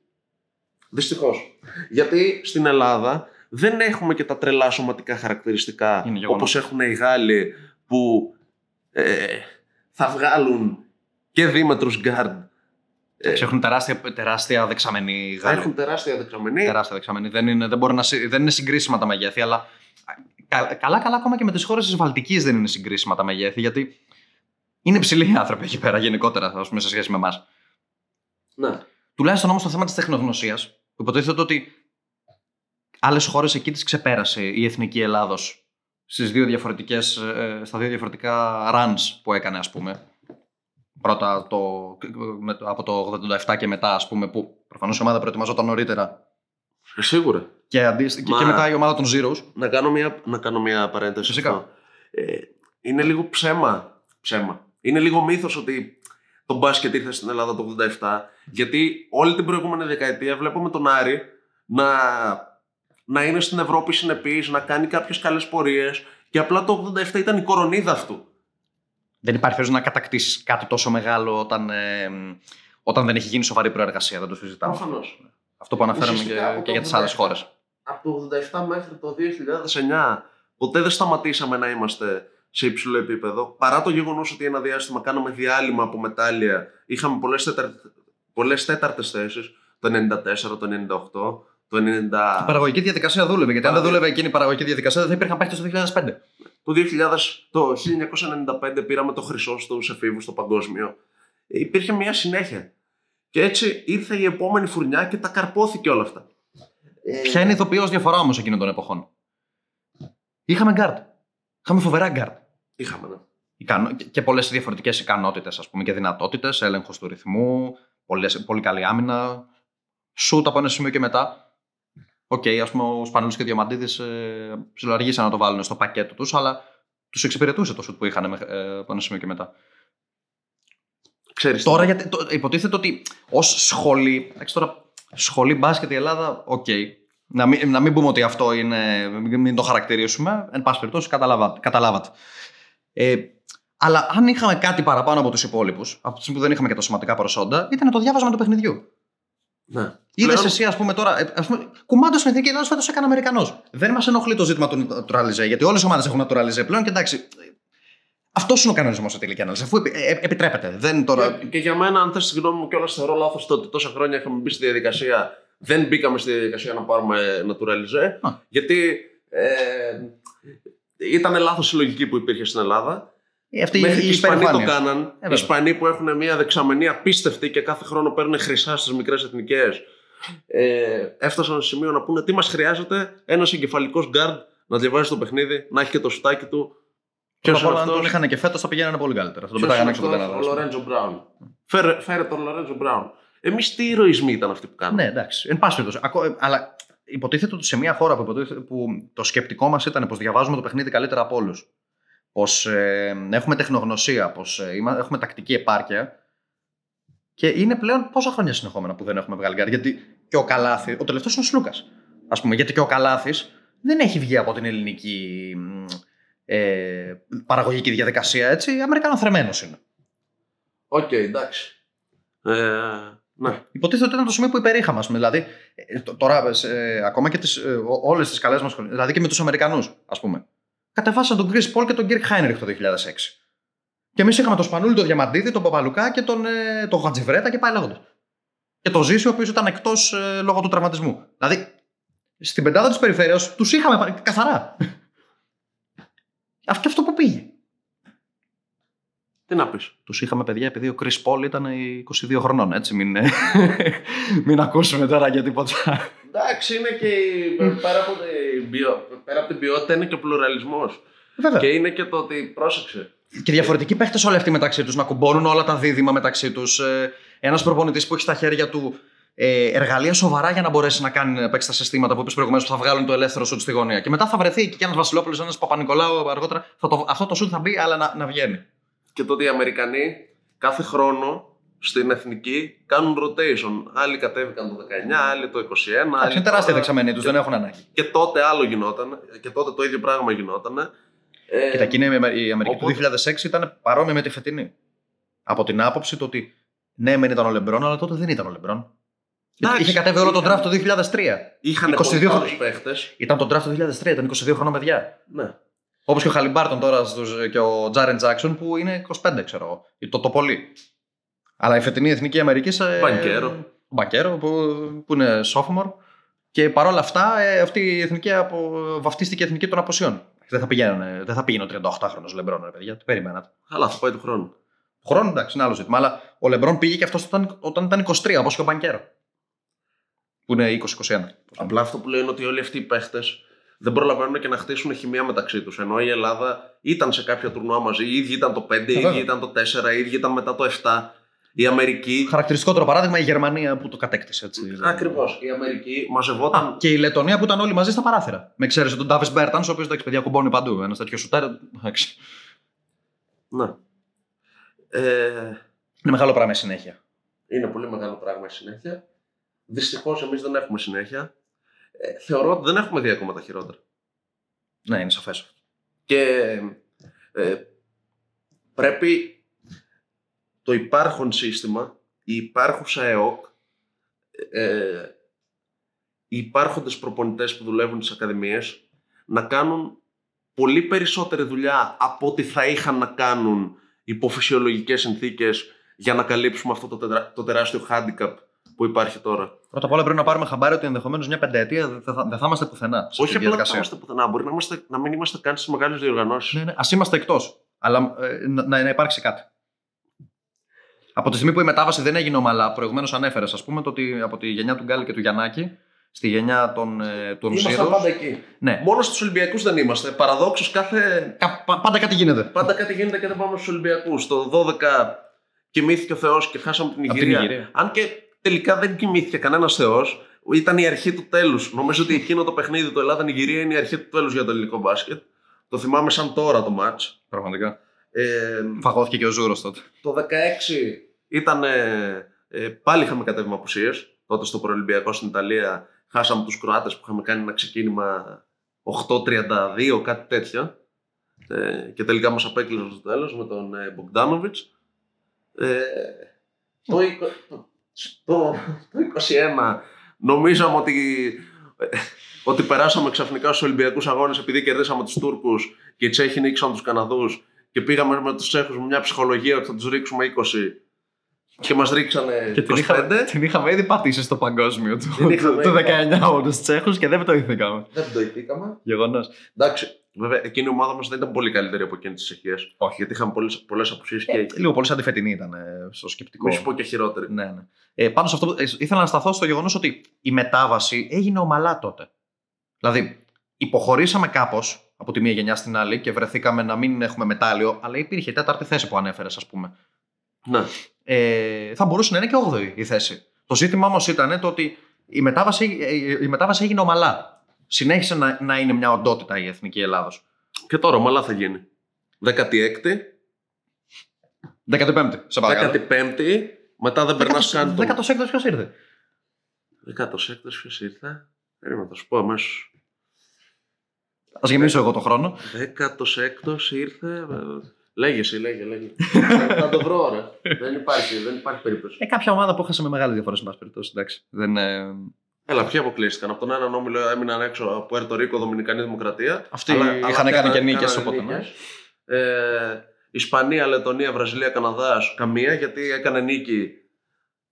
Δυστυχώς. Γιατί στην Ελλάδα δεν έχουμε και τα τρελά σωματικά χαρακτηριστικά Είναι γεγονός. όπως έχουν οι Γάλλοι που ε, θα βγάλουν και δίμετρους γκάρντ. Εντάξει, Έχουν τεράστια, τεράστια δεξαμενή Θα Γάλλοι. έχουν τεράστια δεξαμενή. Τεράστια δεξαμενή. Δεν είναι, δεν μπορεί να, συ- δεν είναι συγκρίσιμα τα μεγέθη, αλλά καλά-καλά ακόμα και με τις χώρες της Βαλτικής δεν είναι συγκρίσιμα τα μεγέθη, γιατί είναι ψηλοί οι άνθρωποι εκεί πέρα γενικότερα, ας πούμε, σε σχέση με εμάς. Ναι. Τουλάχιστον όμως το θέμα της τεχνογνωσίας, που υποτίθεται ότι άλλες χώρες εκεί τις ξεπέρασε η εθνική Ελλάδος στις δύο διαφορετικές, ε, στα δύο διαφορετικά runs που έκανε, ας πούμε. Πρώτα το, με το- από το 87 και μετά, ας πούμε, που προφανώς η ομάδα προετοιμαζόταν νωρίτερα. Ε, Σίγουρα. Και, αντίστοι- και- Μα- και μετά η ομάδα των Zeros. Να κάνω μια, να κάνω μια παρένθεση. Φυσικά. αυτό. Ε, είναι λίγο ψέμα. ψέμα. Είναι λίγο μύθος ότι το μπάσκετ ήρθε στην Ελλάδα το 87 γιατί όλη την προηγούμενη δεκαετία βλέπουμε τον Άρη να, να είναι στην Ευρώπη συνεπής, να κάνει κάποιες καλές πορείες και απλά το 87 ήταν η κορονίδα αυτού. Δεν υπάρχει περίπτωση να κατακτήσεις κάτι τόσο μεγάλο όταν, ε, όταν δεν έχει γίνει σοβαρή προεργασία. Δεν το συζητάμε. Προφανώς. Αυτό που αναφέραμε και, Ουσιαστικά από και το για τις άλλες 87. χώρες. Από το 87 μέχρι το 2009 ποτέ δεν σταματήσαμε να είμαστε σε υψηλό επίπεδο. Παρά το γεγονός ότι ένα διάστημα κάναμε διάλειμμα από μετάλλια, είχαμε πολλές τέταρ... πολλές τέταρτες θέσεις. Το 94, το 98, το 90. Η παραγωγική διαδικασία δούλευε. Γιατί αν δεν Παραδείγμα. δούλευε εκείνη η παραγωγική διαδικασία, δεν θα υπήρχαν παίχτες το 2005. Το, 2000, το 1995 πήραμε το χρυσό στους εφήβους στο παγκόσμιο. Ε, Υπήρχε μια συνέχεια. Και έτσι ήρθε η επόμενη φουρνιά και τα καρπώθηκε όλα αυτά. Ε, Ποια είναι η ηθοποιός διαφορά όμως εκείνων των εποχών; Είχαμε γκαρντ. Είχαμε φοβερά γκαρντ. Είχαμε, ναι. Ικανο... και- Και πολλές διαφορετικές ικανότητες, ας πούμε, και δυνατότητες. Έλεγχος του ρυθμού, πολλές, πολύ καλή άμυνα. Σουτ από ένα σημείο και μετά. Οκ, ας πούμε, ο Σπανούλης και ο Διαμαντίδης ε, ψιλοαργήσαν να το βάλουν στο πακέτο τους, αλλά τους εξυπηρετούσε το σουτ που είχαν ε, από ένα σημείο και μετά. Ξέρεις, Τώρα γιατί, το, υποτίθεται ότι ως σχολή. Εντάξει, τώρα σχολή μπάσκετ η Ελλάδα, οκ. Να, μην, να μην πούμε ότι αυτό είναι. Μην, μην το χαρακτηρίσουμε. Εν πάση περιπτώσει, καταλάβατε. καταλάβατε. Ε, Αλλά αν είχαμε κάτι παραπάνω από τους υπόλοιπους, από τη στιγμή που δεν είχαμε και τα σωματικά προσόντα, ήταν το διάβασμα του παιχνιδιού. Ναι. Είδες Πλέον- εσύ, ας πούμε, τώρα. ε, Ας πούμε, κουμάντο στην εθνική Ελλάδα φέτος έκανε Αμερικανός. Δεν μας ενοχλεί το ζήτημα του naturalize, γιατί όλες οι ομάδες έχουν naturalize πλέον και εντάξει. Αυτός είναι ο κανονισμός σε τελική ανάλυση. Αφού επι- ε, επιτρέπεται. Δεν τώρα. Και, και για μένα, αν θες τη γνώμη μου, κιόλας θεωρώ λάθος το ότι τόσα χρόνια είχαμε μπει στη διαδικασία. Δεν μπήκαμε στη διαδικασία να πάρουμε naturalize. Α. Γιατί ε, ήταν λάθος η λογική που υπήρχε στην Ελλάδα. Ε, Αυτή Μέχρι η και οι Ισπανοί το υπερηφάνεια. κάναν. Ε, οι βέβαια. Ισπανοί που έχουν μια δεξαμενή απίστευτη και κάθε χρόνο παίρνουν χρυσά στις μικρές εθνικές. Ε, έφτασαν σε σημείο να πούνε τι μας χρειάζεται ένας εγκεφαλικός γκάρντ να διαβάζει το παιχνίδι, να έχει και το σουτάκι του. Πρώτα Ποιος απ' όλα, είναι αν τον αυτός; είχαν και φέτος θα πηγαίνανε πολύ καλύτερα. Θα τον Ποιος πετάγανε είναι έξω από την αυτός; Ελλάδα. Ο Λορέντζο Μπράουν. Φέρε, φέρε τον Λορέντζο Μπράουν. Εμείς τι ηρωισμοί ήταν αυτοί που κάναμε; Ναι, εντάξει. Εν πάση περιπτώσει. Ακό- ε, Αλλά υποτίθεται ότι σε μια χώρα που, υποτίθεται, που το σκεπτικό μας ήταν πως διαβάζουμε το παιχνίδι καλύτερα από όλους. Πως ε, έχουμε τεχνογνωσία, πως ε, έχουμε τακτική επάρκεια. Και είναι πλέον πόσα χρόνια συνεχόμενα που δεν έχουμε βγάλει γκαρντ. Γιατί και ο Καλάθης, ο τελευταίος είναι ο Σλούκας. Ας πούμε, γιατί και ο Καλάθης δεν έχει βγει από την ελληνική μ, ε, παραγωγική διαδικασία έτσι. Αμερικανός είναι. Οκ, εντάξει. Ε, ναι. Υποτίθεται ότι ήταν το σημείο που υπερήχαμε. ας πούμε. Δηλαδή, ε, τ- τώρα ε, ακόμα και τις, ε, όλες τις καλές μας χρονιέ, δηλαδή και με τους Αμερικανούς, ας πούμε. Κατεβάσαν τον Chris Paul και τον Γκέρκ Χάινριχ το 2006. Και εμείς είχαμε τον Σπανούλη, τον Διαμαντίδη, τον Παπαλουκά και τον, ε, τον Χατζιβρέτα και πάει λέγοντας. Και τον Ζήσιο, ο οποίος ήταν εκτός ε, λόγω του τραυματισμού. Δηλαδή, στην πεντάδα της περιφέρειας τους είχαμε πα- καθαρά. Αυτό και αυτό που πήγε. Τι να πεις. Τους είχαμε παιδιά επειδή ο Chris Paul ήταν 22 χρονών, έτσι. Μην, ε, μην ακούσουμε τώρα για τίποτα. Εντάξει, είναι και η- πέρα, από την ποιο- πέρα από την ποιότητα είναι και ο πλουραλισμός. Βέβαια. Και είναι και το ότι πρόσεξε. Και διαφορετικοί παίχτες όλοι αυτοί μεταξύ τους να κουμπώνουν όλα τα δίδυμα μεταξύ τους. Ένας προπονητής που έχει στα χέρια του ε, εργαλεία σοβαρά για να μπορέσει να κάνει να παίξει τα συστήματα που είπες προηγουμένως που θα βγάλουν το ελεύθερο σουτ στη γωνία. Και μετά θα βρεθεί εκεί και ένας Βασιλόπουλος, ένας Παπα-Νικολάου αργότερα. Θα το, αυτό το σουτ θα μπει, αλλά να, να βγαίνει. Και το ότι οι Αμερικανοί κάθε χρόνο στην εθνική κάνουν rotation. Άλλοι κατέβηκαν το 19, άλλοι το 21. Εντάξει, άλλοι είναι τεράστια τώρα. δεξαμενή τους, Και- δεν έχουν ανάγκη. Και τότε άλλο γινόταν. Και τότε το ίδιο πράγμα γινόταν. Ε, Κοίτα, εκείνη η Αμερική η Αμερική οπότε- του 2006 ήταν παρόμοια με τη φετινή. Από την άποψη του ότι ναι, μεν ήταν ο Λεμπρόν, αλλά τότε δεν ήταν ο Λεμπρόν. Γιατί Εντάξει, είχε κατέβει όλο τον είχαν- draft το 2003. Είχαν 22 22 χρόνια. παίχτες. Ήταν το draft το 2003, ήταν 22 χρονών παιδιά. Ναι. Όπως και ο Χαλιμπάρτον τώρα στους, και ο Τζάρεν Τζάξον που είναι 25, ξέρω εγώ. Ή Το, το πολύ. Αλλά η φετινή εθνική Αμερικής. Ε, Μπανκέρο. ο Μπανκέρο που, που είναι sophomore. Και παρόλα αυτά ε, αυτή η εθνική απο, βαφτίστηκε η εθνική των αποσιών. Δεν θα, πηγαίνανε, δεν θα πήγαινε ο 38χρονο Λεμπρόν, ρε παιδιά. Το περιμένατε. Αλλά θα πάει του χρόνου. Χρόνο εντάξει, είναι άλλο ζήτημα. Αλλά ο Λεμπρόν πήγε και αυτός όταν, όταν ήταν 23, όπως και ο Μπανκέρο. Που είναι 20-21. Απλά αυτό που λέω είναι ότι όλοι αυτοί οι παίχτες δεν προλαβαίνουν και να χτίσουν χημεία μεταξύ τους. Ενώ η Ελλάδα ήταν σε κάποια τουρνουά μαζί. Οι ίδιοι ήταν το 5, οι βέβαια. ίδιοι ήταν το 4, οι ίδιοι ήταν μετά το 7. Η Αμερική. Χαρακτηριστικότερο παράδειγμα η Γερμανία που το κατέκτησε έτσι. Ακριβώς. Η Αμερική μαζευόταν. Α, και η Λετωνία που ήταν όλοι μαζί στα παράθυρα. Με ξέρεις τον Ντάβις Μπέρτανς, ο οποίος εντάξει, παιδιά κουμπώνει παντού. Ένας τέτοιος σουτέρ. εντάξει. Ναι. Ε, Είναι μεγάλο πράγμα η συνέχεια. είναι πολύ μεγάλο πράγμα η συνέχεια. Δυστυχώς εμείς δεν έχουμε συνέχεια. Ε, θεωρώ ότι δεν έχουμε δει ακόμα τα χειρότερα. Ναι, είναι σαφές. Και ε, πρέπει το υπάρχον σύστημα, η υπάρχουσα ΕΟΚ, ε, οι υπάρχοντες προπονητές που δουλεύουν στις ακαδημίες να κάνουν πολύ περισσότερη δουλειά από ό,τι θα είχαν να κάνουν υπό φυσιολογικές συνθήκες για να καλύψουμε αυτό το, τερά- το τεράστιο handicap που υπάρχει τώρα. Πρώτα απ' όλα πρέπει να πάρουμε χαμπάρι ότι ενδεχομένως μια πενταετία δεν θα, δεν θα είμαστε πουθενά. Σε Όχι αυτή τη απλά να διαδικασία. είμαστε πουθενά, μπορεί να, είμαστε, να μην είμαστε καν στις μεγάλες διοργανώσεις. Ναι, ναι, ας είμαστε εκτός. Αλλά ε, να, να υπάρξει κάτι. Από τη στιγμή που η μετάβαση δεν έγινε ομαλά, προηγουμένως ανέφερες, ας πούμε, το ότι από τη γενιά του Γκάλη και του Γιαννάκη στη γενιά των, ε, των Ήμασταν Ζήρους, πάντα εκεί. Ναι, Μόνο στους Ολυμπιακούς δεν είμαστε. Παραδόξως κάθε Κα- πα- πάντα κάτι γίνεται. Πάντα κάτι γίνεται και δεν πάμε στους Ολυμπιακούς. Το 12 κοιμήθηκε ο Θεός και χάσαμε την Απ' την Ιγυρία. Ιγυρία. Αν και τελικά δεν κοιμήθηκε κανένας Θεός, ήταν η αρχή του τέλους. Νομίζω ότι εκείνο το παιχνίδι, το Ελλάδα-Νιγηρία, είναι η αρχή του τέλους για το ελληνικό μπάσκετ. Το θυμάμαι σαν τώρα το match. Πραγματικά. Ε, Φαγώθηκε και ο Ζούρος τότε. το 16 ήταν. Ε, ε, πάλι είχαμε κατέβει με απουσίες. Τότε στο προελυμπιακό στην Ιταλία χάσαμε τους Κροάτες που είχαμε κάνει ένα ξεκίνημα 8-32, κάτι τέτοιο. Ε, και τελικά μας απέκλεισαν στο τέλος με τον ε, Μπογκδάνοβιτς. Ε, το, εικο- το, το 21 νομίζαμε ότι, ότι περάσαμε ξαφνικά στους Ολυμπιακούς Αγώνες επειδή κερδίσαμε τους Τούρκους και οι Τσέχοι νίκησαν τους Καναδούς και πήγαμε με τους Τσέχους με μια ψυχολογία ότι θα τους ρίξουμε 20 και μας ρίξανε Και την, 25. είχα, την είχαμε ήδη πατήσει στο παγκόσμιο του, Την είχαμε του, του ήδη. 19 όλους τους Τσέχους και δεν πτωηθήκαμε. Δεν το ηθήκαμε. Γεγονός. Εντάξει, βέβαια εκείνη η ομάδα μας δεν ήταν πολύ καλύτερη από εκείνη της Τσεχίας. Όχι. Γιατί είχαμε πολλές, πολλές απουσίες και Ε, λίγο πολύ σαν τη φετινή ήταν ε, στο σκεπτικό. μη σου πω και χειρότερη. Ναι, ναι. Ε, πάνω σε αυτό, ε, ήθελα να σταθώ στο γεγονός ότι η μετάβαση έγινε ομαλά τότε. Δηλαδή, υποχωρήσαμε κάπως από τη μία γενιά στην άλλη και βρεθήκαμε να μην έχουμε μετάλλιο, αλλά υπήρχε η τέταρτη θέση που ανέφερες, ας πούμε. Ναι. Ε, θα μπορούσε να είναι και 8η η θέση. Το ζήτημα όμως ήταν το ότι η μετάβαση, ε, η μετάβαση έγινε ομαλά. Συνέχισε να, να είναι μια οντότητα η εθνική Ελλάδος. Και τώρα ομαλά θα γίνει. 16η, 15η, σε παρακαλώ. 15η, μετά δεν περνάς καν το. 16ο ποιος ήρθε; 16ο ποιος ήρθε; Περίμενα, θα σου πω αμέσως. Α γεμίσω εγώ το χρόνο. 16ο ήρθε. Ε, Λέγε εσύ, λέγε, λέγε. θα το βρω, ρε. δεν, υπάρχει, δεν υπάρχει περίπτωση. Ε, κάποια ομάδα που έχασε με μεγάλη διαφορά, σε πάση περιπτώσει. Εντάξει. Δεν, ε, Έλα, ποιοι αποκλείστηκαν; Από τον έναν όμιλο έμειναν έξω από Ερτο Ρίκο, Δομινικανή Δημοκρατία. Αυτοί είχαν κάνει και νίκες, κάνανε οπότε, ναι. νίκες. Ε, Ισπανία, Λετωνία, Βραζιλία, Καναδάς. Καμία γιατί έκανε νίκη.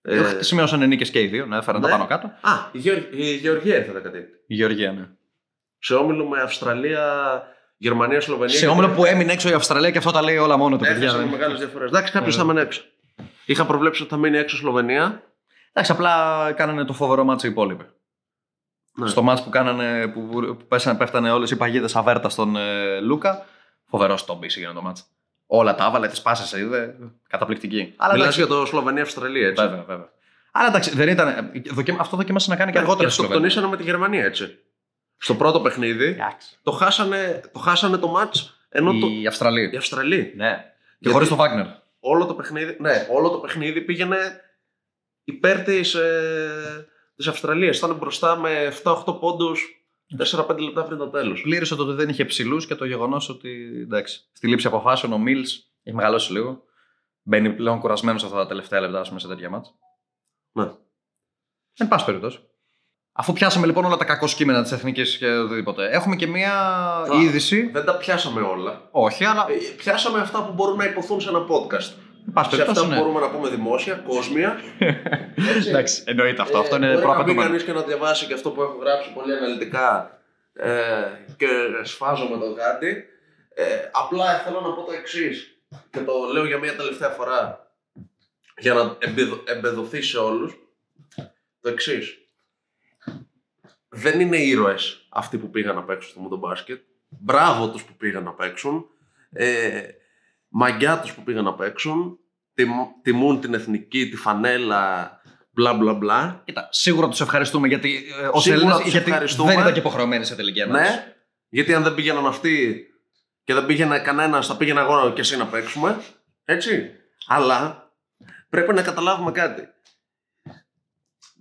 Ε, Ε, Σημειώσαν νίκες και οι δύο, ναι, έφεραν ναι. τα πάνω κάτω. α, η, Γεωργ- η Γεωργία ήρθε 16η. Η Γεωργία, ναι. Σε όμιλο με Αυστραλία, Γερμανία, Σλοβενία. Σε όμιλο που έμεινε έξω η Αυστραλία και αυτό τα λέει όλα μόνο του, παιδιά. Έχασαν δεν- μεγάλες διαφορές. Εντάξει, κάποιος Ε. θα μείνει έξω. Είχα προβλέψει ότι θα μείνει έξω Σλοβενία. Εντάξει, απλά κάνανε το φοβερό μάτσο οι υπόλοιποι. Ναι. Στο μάτς που, κάνανε, που, που πέσανε, πέφτανε όλες οι παγίδες αβέρτα στον ε, Λούκα, φοβερός τόμπι έγινε το μάτς. Όλα τα έβαλε, τις πάσες, είδε. Καταπληκτική. Αλλά Μιλάς εντάξει, για το Σλοβενία-Αυστραλία, έτσι. βέβαια, βέβαια. Αλλά εντάξει, δεν ήταν. ε, δοκιμα- αυτό δοκίμασε να κάνει και Και αργότερα στη Σλοβενία. αυτοκτονήσανε με τη Γερμανία, έτσι. Στο πρώτο παιχνίδι Εντάξει. το χάσανε το, χάσανε το μάτς ενώ το, Η Αυστραλία. οι Αυστραλοί. Ναι. Και Γιατί- χωρίς το Βάγνερ. Όλο το παιχνίδι, ναι, όλο το παιχνίδι πήγαινε υπέρ της, ε, της Αυστραλίας. Ήταν μπροστά με 7-8 πόντους 4-5 λεπτά πριν το τέλος. Πλήρωσε το ότι δεν είχε ψηλούς και το γεγονός ότι εντάξει, στη λήψη αποφάσεων ο Μίλς έχει μεγαλώσει λίγο. Μπαίνει πλέον κουρασμένος αυτά τα τελευταία λεπτά ας πούμε, σε τέτοια μάτια. Ναι. Εν πάση περιπτώσει. Αφού πιάσαμε λοιπόν όλα τα κακοσκήμενα της εθνικής και οτιδήποτε, έχουμε και μία Α. είδηση. Δεν τα πιάσαμε όλα. Όχι, αλλά. Ε, Πιάσαμε αυτά που μπορούν να υποθούν σε ένα podcast. Εν πάση Σε αυτά περιπτώσει, που ναι. μπορούμε να πούμε δημόσια, κόσμια. Έτσι. Εντάξει, εννοείται αυτό. Ε, αυτό είναι μπορεί να μπει προαπαιτούμενο. κανείς και να διαβάσει και αυτό που έχω γράψει πολύ αναλυτικά ε, και σφάζω με το γάντι. Ε, απλά θέλω να πω το εξής και το λέω για μια τελευταία φορά για να εμπεδο- εμπεδοθεί σε όλους. Το εξής. Δεν είναι ήρωες αυτοί που πήγαν να παίξουν στο μούντο μπάσκετ. Μπράβο τους που πήγαν να παίξουν. Ε, μαγκιά τους που πήγαν να παίξουν. Τιμ- τιμούν την εθνική, τη φανέλα, μπλα μπλα μπλα. Κοίτα, σίγουρα τους ευχαριστούμε γιατί ε, ως Σίγουρα Έλληνες τους γιατί ευχαριστούμε. δεν ήταν και υποχρεωμένοι σε τελική ανάλυση. Ναι, γιατί αν δεν πήγαιναν αυτοί και δεν πήγαινε κανένας, θα πήγαινε εγώ και εσύ να παίξουμε. Έτσι. Αλλά πρέπει να καταλάβουμε κάτι.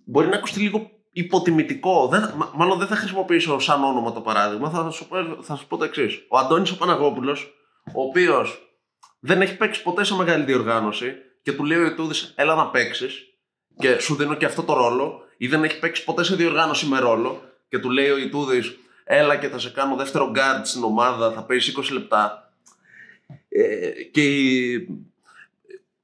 Μπορεί να ακουστεί λίγο υποτιμητικό. Δεν, μα- μάλλον δεν θα χρησιμοποιήσω σαν όνομα το παράδειγμα. Θα σου πω, θα σου πω το εξής. Ο Αντώνης ο Παναγόπουλος, ο οποίος δεν έχει παίξει ποτέ σε μεγάλη διοργάνωση και του λέει ο Ιτούδης έλα να παίξεις και σου δίνω και αυτό το ρόλο ή δεν έχει παίξει ποτέ σε διοργάνωση με ρόλο και του λέει ο Ιτούδης έλα και θα σε κάνω δεύτερο guard στην ομάδα, θα παίζεις 20 λεπτά. Ε, και η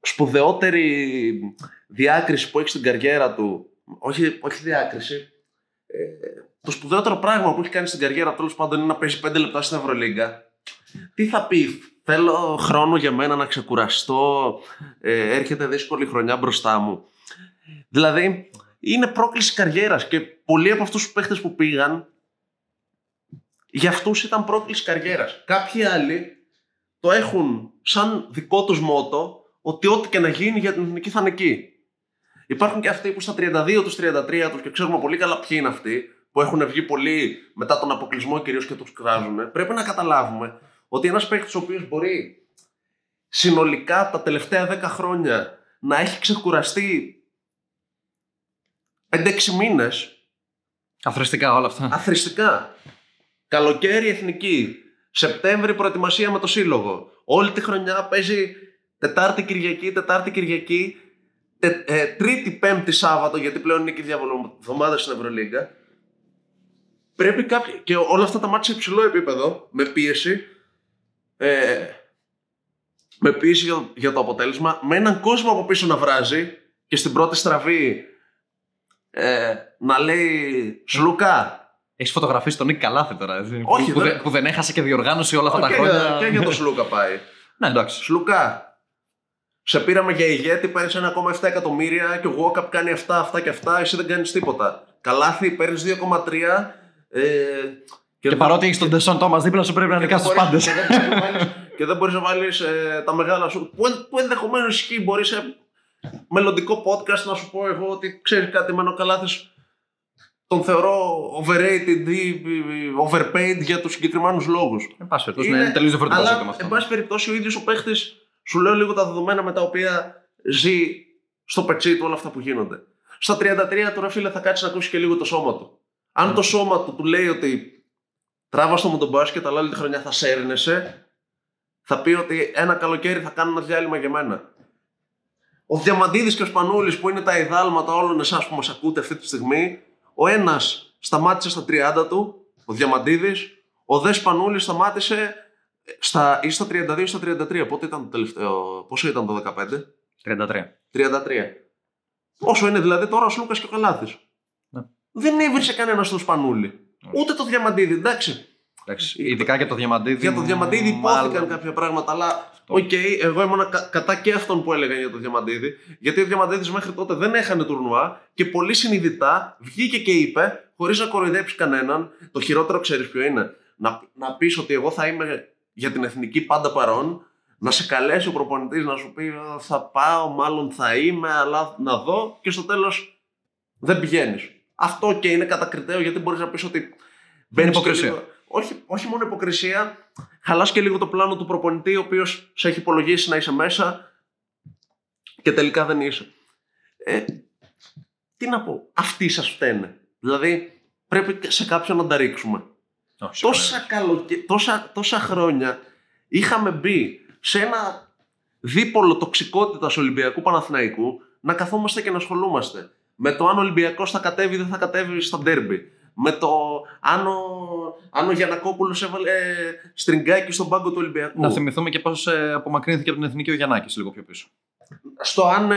σπουδαιότερη διάκριση που έχει στην καριέρα του, όχι, όχι διάκριση, ε, το σπουδαιότερο πράγμα που έχει κάνει στην καριέρα του τέλος πάντων είναι να παίζει 5 λεπτά στην Ευρωλίγκα. Τι θα πει, θέλω χρόνο για μένα να ξεκουραστώ, ε, έρχεται δύσκολη χρονιά μπροστά μου. Δηλαδή, είναι πρόκληση καριέρας και πολλοί από αυτούς τους παίχτες που πήγαν για αυτούς ήταν πρόκληση καριέρας. Κάποιοι άλλοι το έχουν σαν δικό τους μότο ότι ό,τι και να γίνει για την εθνική θα είναι εκεί. Υπάρχουν και αυτοί που στα 32 τους, 33 τους και ξέρουμε πολύ καλά ποιοι είναι αυτοί που έχουν βγει πολύ μετά τον αποκλεισμό κυρίως και τους κράζουν. Πρέπει να καταλάβουμε ότι ένας παίκτης ο οποίος μπορεί συνολικά τα τελευταία 10 χρόνια να έχει ξεκουραστεί 5-6 μήνες Αθρηστικά όλα αυτά. αθρηστικά. Καλοκαίρι εθνική. Σεπτέμβρη προετοιμασία με το σύλλογο. Όλη τη χρονιά παίζει Τετάρτη Κυριακή, Τετάρτη Κυριακή, τε, ε, Τρίτη Πέμπτη Σάββατο, γιατί πλέον είναι και διαβολοβδομάδα στην Ευρωλίγκα. Πρέπει κάποιοι, και όλα αυτά τα μάτια σε υψηλό επίπεδο, με πίεση, ε, με πίεση για, για το αποτέλεσμα, με έναν κόσμο από πίσω να βράζει και στην πρώτη στραβή ε, να λέει Σλουκά, Έχεις φωτογραφίσει τον Νίκ Καλάθη τώρα. έτσι, Όχι, που, δεν- δεν, που δεν έχασε και διοργάνωση όλα αυτά τα και, χρόνια. για, και για το Σλούκα πάει. Ναι, εντάξει. Σλουκά. Σε πήραμε για ηγέτη, παίρνει 1,7 εκατομμύρια και ο Γουόκαπ κάνει αυτά, αυτά και αυτά, εσύ δεν κάνεις τίποτα. Καλάθι, παίρνεις 2,3. Ε, Και, παρότι έχεις τον Ντεσόν Τόμας δίπλα σου, πρέπει να και νικάσει τους δεν πάντες. μπορείς- και δεν μπορείς να βάλεις- Και δεν μπορείς να βάλεις τα μεγάλα σου. Που, εν- που ενδεχομένως ισχύει. Μπορείς σε μελλοντικό podcast να σου πω εγώ ότι ξέρεις κάτι, εμένα ο Καλάθις τον θεωρώ overrated ή overpaid για τους συγκεκριμένους λόγους. Εν πάση περιπτώσει, ναι, είναι τελείως διαφορετικό αλλά, ζήτημα αυτό. εν πάση περιπτώσει, ο ίδιος ο παίχτης σου λέω λίγο τα δεδομένα με τα οποία ζει στο πετσί του όλα αυτά που γίνονται. Στα 33 τώρα, φίλε, θα κάτσεις να ακούσεις και λίγο το σώμα του. Αν Ναι. το σώμα του του λέει ότι τράβα με τον μπάσκετ, αλλά όλη τη χρονιά θα σέρνεσαι, θα πει ότι ένα καλοκαίρι θα κάνω ένα διάλειμμα για μένα. Ο Διαμαντίδης και ο Σπανούλης που είναι τα ιδάλματα όλων εσάς που μας ακούτε αυτή τη στιγμή, ο ένας σταμάτησε στα 30 του, ο Διαμαντίδης, ο Δε Σπανούλης σταμάτησε στα, ή στα 32 ή στα 33. Πότε ήταν το τελευταίο, πόσο ήταν το 15? 33. 33. Όσο είναι δηλαδή τώρα ο Σλούκας και ο Καλάθης. Ναι. Δεν έβρισε κανένας στο Σπανούλη. Ούτε το Διαμαντίδη, εντάξει. Εντάξει. Ειδικά για το Διαμαντίδη. Για το Διαμαντίδη ειπώθηκαν μάλλον. κάποια πράγματα, αλλά οκ, εγώ ήμουν κα- κατά και αυτόν που έλεγαν για το Διαμαντίδη. Γιατί ο Διαμαντίδης μέχρι τότε δεν έχανε τουρνουά και πολύ συνειδητά βγήκε και είπε, χωρίς να κοροϊδέψει κανέναν, το χειρότερο ξέρεις ποιο είναι. Να, να πεις ότι εγώ θα είμαι για την εθνική πάντα παρόν, να σε καλέσει ο προπονητής να σου πει «Α, θα πάω, μάλλον θα είμαι, αλλά να δω και στο τέλος δεν πηγαίνεις. Αυτό και είναι κατακριτέο γιατί μπορείς να πεις ότι. μπαίνεις και υποκρισία. λίγο- όχι, όχι μόνο υποκρισία, χαλάς και λίγο το πλάνο του προπονητή, ο οποίος σε έχει υπολογίσει να είσαι μέσα και τελικά δεν είσαι. Ε, τι να πω, αυτοί σας φταίνε. Δηλαδή, πρέπει σε κάποιον να τα ρίξουμε. Όχι, Τόσα, καλοκαι... τόσα, τόσα χρόνια είχαμε μπει σε ένα δίπολο τοξικότητας Ολυμπιακού Παναθηναϊκού να καθόμαστε και να ασχολούμαστε. Με το αν ο Ολυμπιακός θα κατέβει ή δεν θα κατέβει στα ντέρμπι. Με το αν ο, αν ο Γιανακόπουλος έβαλε ε, στριγκάκι στον πάγκο του Ολυμπιακού. Να θυμηθούμε και πώς απομακρύνθηκε από την εθνική ο Γιαννάκης λίγο πιο πίσω. Στο αν, ε,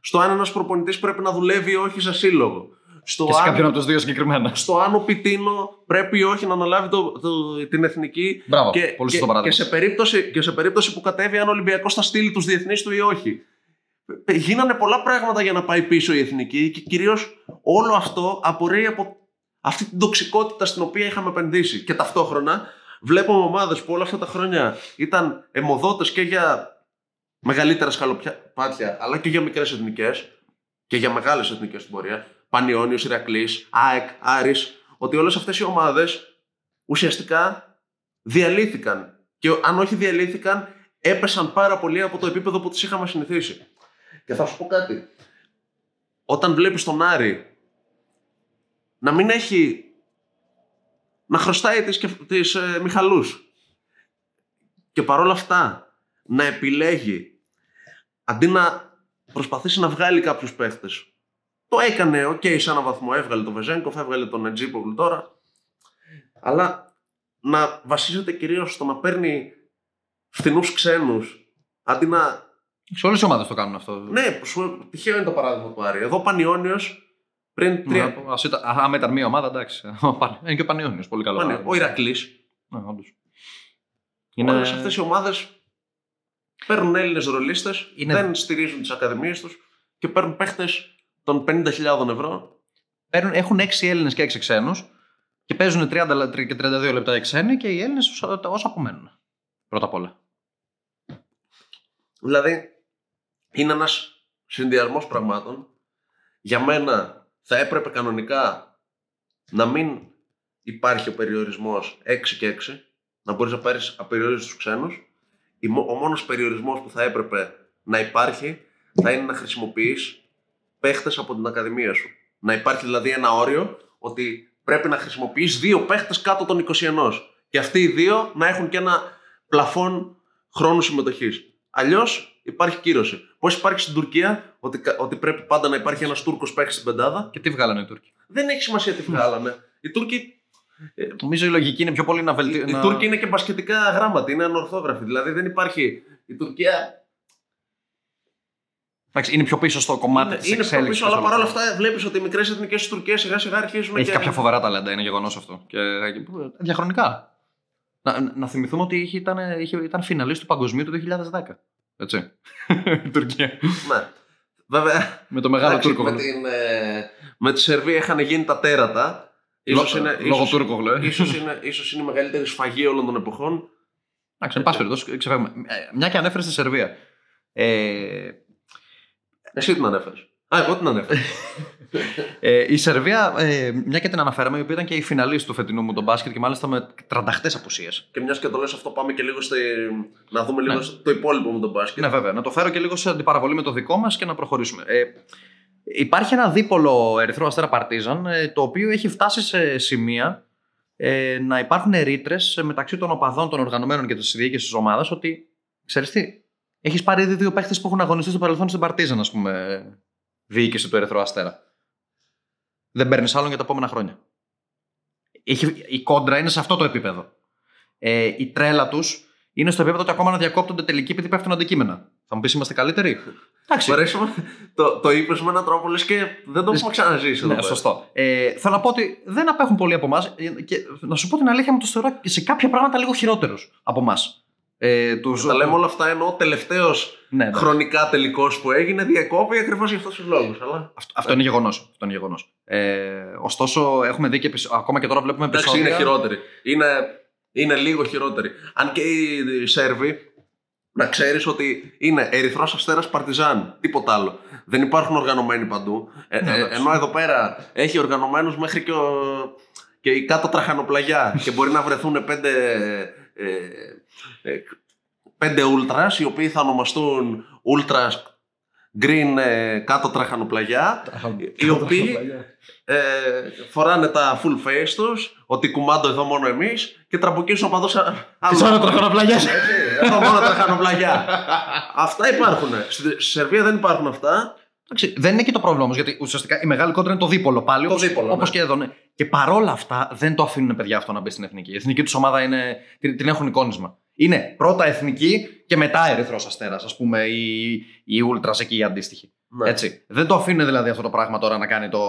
στο αν ένας προπονητής πρέπει να δουλεύει ή όχι σε σύλλογο. Στο Και σε αν- κάποιον από τους δύο συγκεκριμένα. στο αν ο Πιτίνο πρέπει ή όχι να αναλάβει το, το- την εθνική Μπράβο. και, πολύ και, σωστό παράδειγμα. και, σε περίπτωση, και σε περίπτωση που κατέβει αν ο Ολυμπιακός θα στείλει τους διεθνείς του ή όχι. Ε, Γίνανε πολλά πράγματα για να πάει πίσω η εθνική και κυρίως όλο αυτό απορρέει από αυτή την τοξικότητα στην οποία είχαμε επενδύσει. Και ταυτόχρονα βλέπουμε ομάδες που όλα αυτά τα χρόνια ήταν αιμοδότες και για μεγαλύτερα σκαλοπάτια αλλά και για μικρές εθνικές και για μεγάλες εθνικές στην πορεία. Πανιόνιος, Ηρακλής, ΑΕΚ, Άρης, ότι όλες αυτές οι ομάδες ουσιαστικά διαλύθηκαν. Και αν όχι διαλύθηκαν, έπεσαν πάρα πολύ από το επίπεδο που τις είχαμε συνηθίσει. Και θα σου πω κάτι. Όταν βλέπεις τον Άρη να μην έχει... να χρωστάει τις, κεφ- τις ε, Μιχαλούς και παρόλα αυτά να επιλέγει αντί να προσπαθήσει να βγάλει κάποιους παίχτες το έκανε, οκ, σε έναν βαθμό έβγαλε τον Βεζένκοφ, έβγαλε τον Ετζίπογλου τώρα. Αλλά να βασίζεται κυρίως στο να παίρνει φθηνούς ξένους αντί να. Σε όλες οι ομάδες το κάνουν αυτό. Ναι, σου, τυχαίο είναι το παράδειγμα του Άρη. Εδώ ο Πανιόνιος πριν τρία. Ναι, ας ήταν- α, άμα ήταν μία ομάδα, εντάξει. Ο Παν- Είναι και ο Πανιόνιος, πολύ καλό. Πανι- παράδειγμα. ο Ηρακλής. Ναι, όντως. Είναι... Είναι... Όλες αυτές οι ομάδες παίρνουν Έλληνες ρολίστες, Είναι- δεν στηρίζουν τις ακαδημίες τους και παίρνουν παίχτες των 50.000 ευρώ. Παίρνουν, έχουν 6 Έλληνες και 6 ξένους και παίζουν 30 λα- και 32 λεπτά οι ξένοι και οι Έλληνες όσο απομένουν. Πρώτα απ' όλα. Δηλαδή, είναι ένας συνδυασμός πραγμάτων. Για μένα θα έπρεπε κανονικά να μην υπάρχει ο περιορισμός 6 και 6, να μπορείς να πάρεις απεριόριστους ξένους. Η μο- Ο μόνος περιορισμός που θα έπρεπε να υπάρχει θα είναι να χρησιμοποιείς παίχτες από την ακαδημία σου. Να υπάρχει δηλαδή ένα όριο ότι πρέπει να χρησιμοποιείς δύο παίχτες κάτω των 21. Και αυτοί οι δύο να έχουν και ένα πλαφόν χρόνου συμμετοχής. Αλλιώς υπάρχει κύρωση. Πώς υπάρχει στην Τουρκία ότι, κα- ότι πρέπει πάντα να υπάρχει ένας Τούρκος παίχτης στην πεντάδα; Και τι βγάλανε οι Τούρκοι; Δεν έχει σημασία τι βγάλανε. Οι Τούρκοι, Νομίζω η λογική είναι πιο πολύ να οι βελτιώσει. Τούρκοι είναι και μπασκετικά γράμματοι, είναι ανορθόγραφοι. Δηλαδή δεν υπάρχει. Η Τουρκία είναι πιο πίσω στο κομμάτι είναι, της είναι πιο εξέλιξης. πίσω, αλλά παρόλα αυτά βλέπεις ότι οι μικρές εθνικές της Τουρκίας σιγά σιγά αρχίζουν Έχει και. κάποια φοβερά ταλέντα, είναι γεγονός αυτό. Και διαχρονικά. Να, να θυμηθούμε ότι είχε, ήταν, είχε, ήταν φιναλίστ του Παγκοσμίου του 2010. Έτσι. Η Τουρκία. Ναι. Βέβαια, Με το μεγάλο εντάξει, Τούρκο. με, την, ε, με τη Σερβία είχαν γίνει τα τέρατα. Ίσως είναι, Λόγω ίσως, Τούρκο, λέει. ίσως είναι, ίσως είναι η μεγαλύτερη σφαγή όλων των εποχών. Εντάξει, εν πάση περιπτώσει, ξεφεύγουμε. Ε, Μια και ανέφερες στη Σερβία. Ε, Εσύ την ανέφερες. Α, εγώ την ανέφερα. ε, η Σερβία, ε, μια και την αναφέραμε, η οποία ήταν και η φιναλίστ του φετινού μου τον μπάσκετ και μάλιστα με τρανταχτές απουσίες. και μιας και το λες αυτό, πάμε και λίγο στη, να δούμε λίγο Ναι. στο- το υπόλοιπο μου τον μπάσκετ. Ναι, βέβαια. Να το φέρω και λίγο σε αντιπαραβολή με το δικό μας και να προχωρήσουμε. Ε, υπάρχει ένα δίπολο Ερυθρό Αστέρα Παρτίζαν, ε, το οποίο έχει φτάσει σε σημεία ε, να υπάρχουν ρήτρες μεταξύ των οπαδών των οργανωμένων και της διοίκησης της ομάδας ότι ξέρεις τι, έχεις πάρει ήδη δύο παίχτες που έχουν αγωνιστεί στο παρελθόν στην Παρτίζαν, ας πούμε, διοίκηση του Ερυθρού Αστέρα. Δεν παίρνεις άλλον για τα επόμενα χρόνια. Έχει, η κόντρα είναι σε αυτό το επίπεδο. Ε, η τρέλα τους είναι στο επίπεδο ότι ακόμα να διακόπτονται τελικοί επειδή πέφτουν αντικείμενα. Θα μου πεις, είμαστε καλύτεροι. Εντάξει. Μου αρέσει, το, το είπες με έναν τρόπο λες και δεν το έχουμε ξαναζήσει. εδώ Ναι, πέρα. σωστό. Ε, θέλω να πω ότι δεν απέχουν πολύ από εμάς και να σου πω την αλήθεια, μου του θεωρώ και σε κάποια πράγματα λίγο χειρότερους από εμάς. Ε, τους... Τα λέμε όλα αυτά ενώ ο τελευταίος Ναι, ναι. χρονικά τελικός που έγινε διακόπη ακριβώς για αυτούς τους λόγους. Αλλά... Αυτό, αυτό είναι γεγονός. Αυτό είναι γεγονός. Ε, ωστόσο, έχουμε δει και επεισ- ακόμα και τώρα βλέπουμε Εντάξει, επεισόδια. είναι χειρότερη. Είναι, είναι λίγο χειρότερη. Αν και οι Σέρβοι, να ξέρεις ότι είναι Ερυθρός Αστέρας Παρτιζάν. Τίποτα άλλο. Δεν υπάρχουν οργανωμένοι παντού. Ε, Ναι, ε, εντάξει. ενώ εδώ πέρα έχει οργανωμένους μέχρι και, ο, και η κάτω τραχανοπλαγιά. και μπορεί να βρεθούν πέντε. Ε, ε, πέντε ούλτρας οι οποίοι θα ονομαστούν ούλτρας green ε, κάτω τραχανοπλαγιά οι οποίοι ε, φοράνε τα full face τους ότι κουμάντο εδώ μόνο εμείς και τραμποκίζουν οπαδούς α- Τις άλλων. άλλο τραχανοπλαγιάς. Έτσι, Εδώ μόνο τραχανοπλαγιά. αυτά υπάρχουν. Στη στη Σερβία δεν υπάρχουν αυτά. Εντάξει, δεν είναι και το πρόβλημα όμως, γιατί ουσιαστικά η μεγάλη κόντρα είναι το δίπολο πάλι. Το όπως, δίπολο, όπως ναι. και εδώ. Ναι. Και παρόλα αυτά δεν το αφήνουν παιδιά αυτό να μπει στην εθνική. Η εθνική τους ομάδα είναι, την, την έχουν εικόνισμα. Είναι πρώτα εθνική και μετά ερυθρός αστέρας, ας πούμε, οι, οι Ultras εκεί οι αντίστοιχοι. Ναι. Έτσι. Δεν το αφήνουν δηλαδή αυτό το πράγμα τώρα να κάνει το.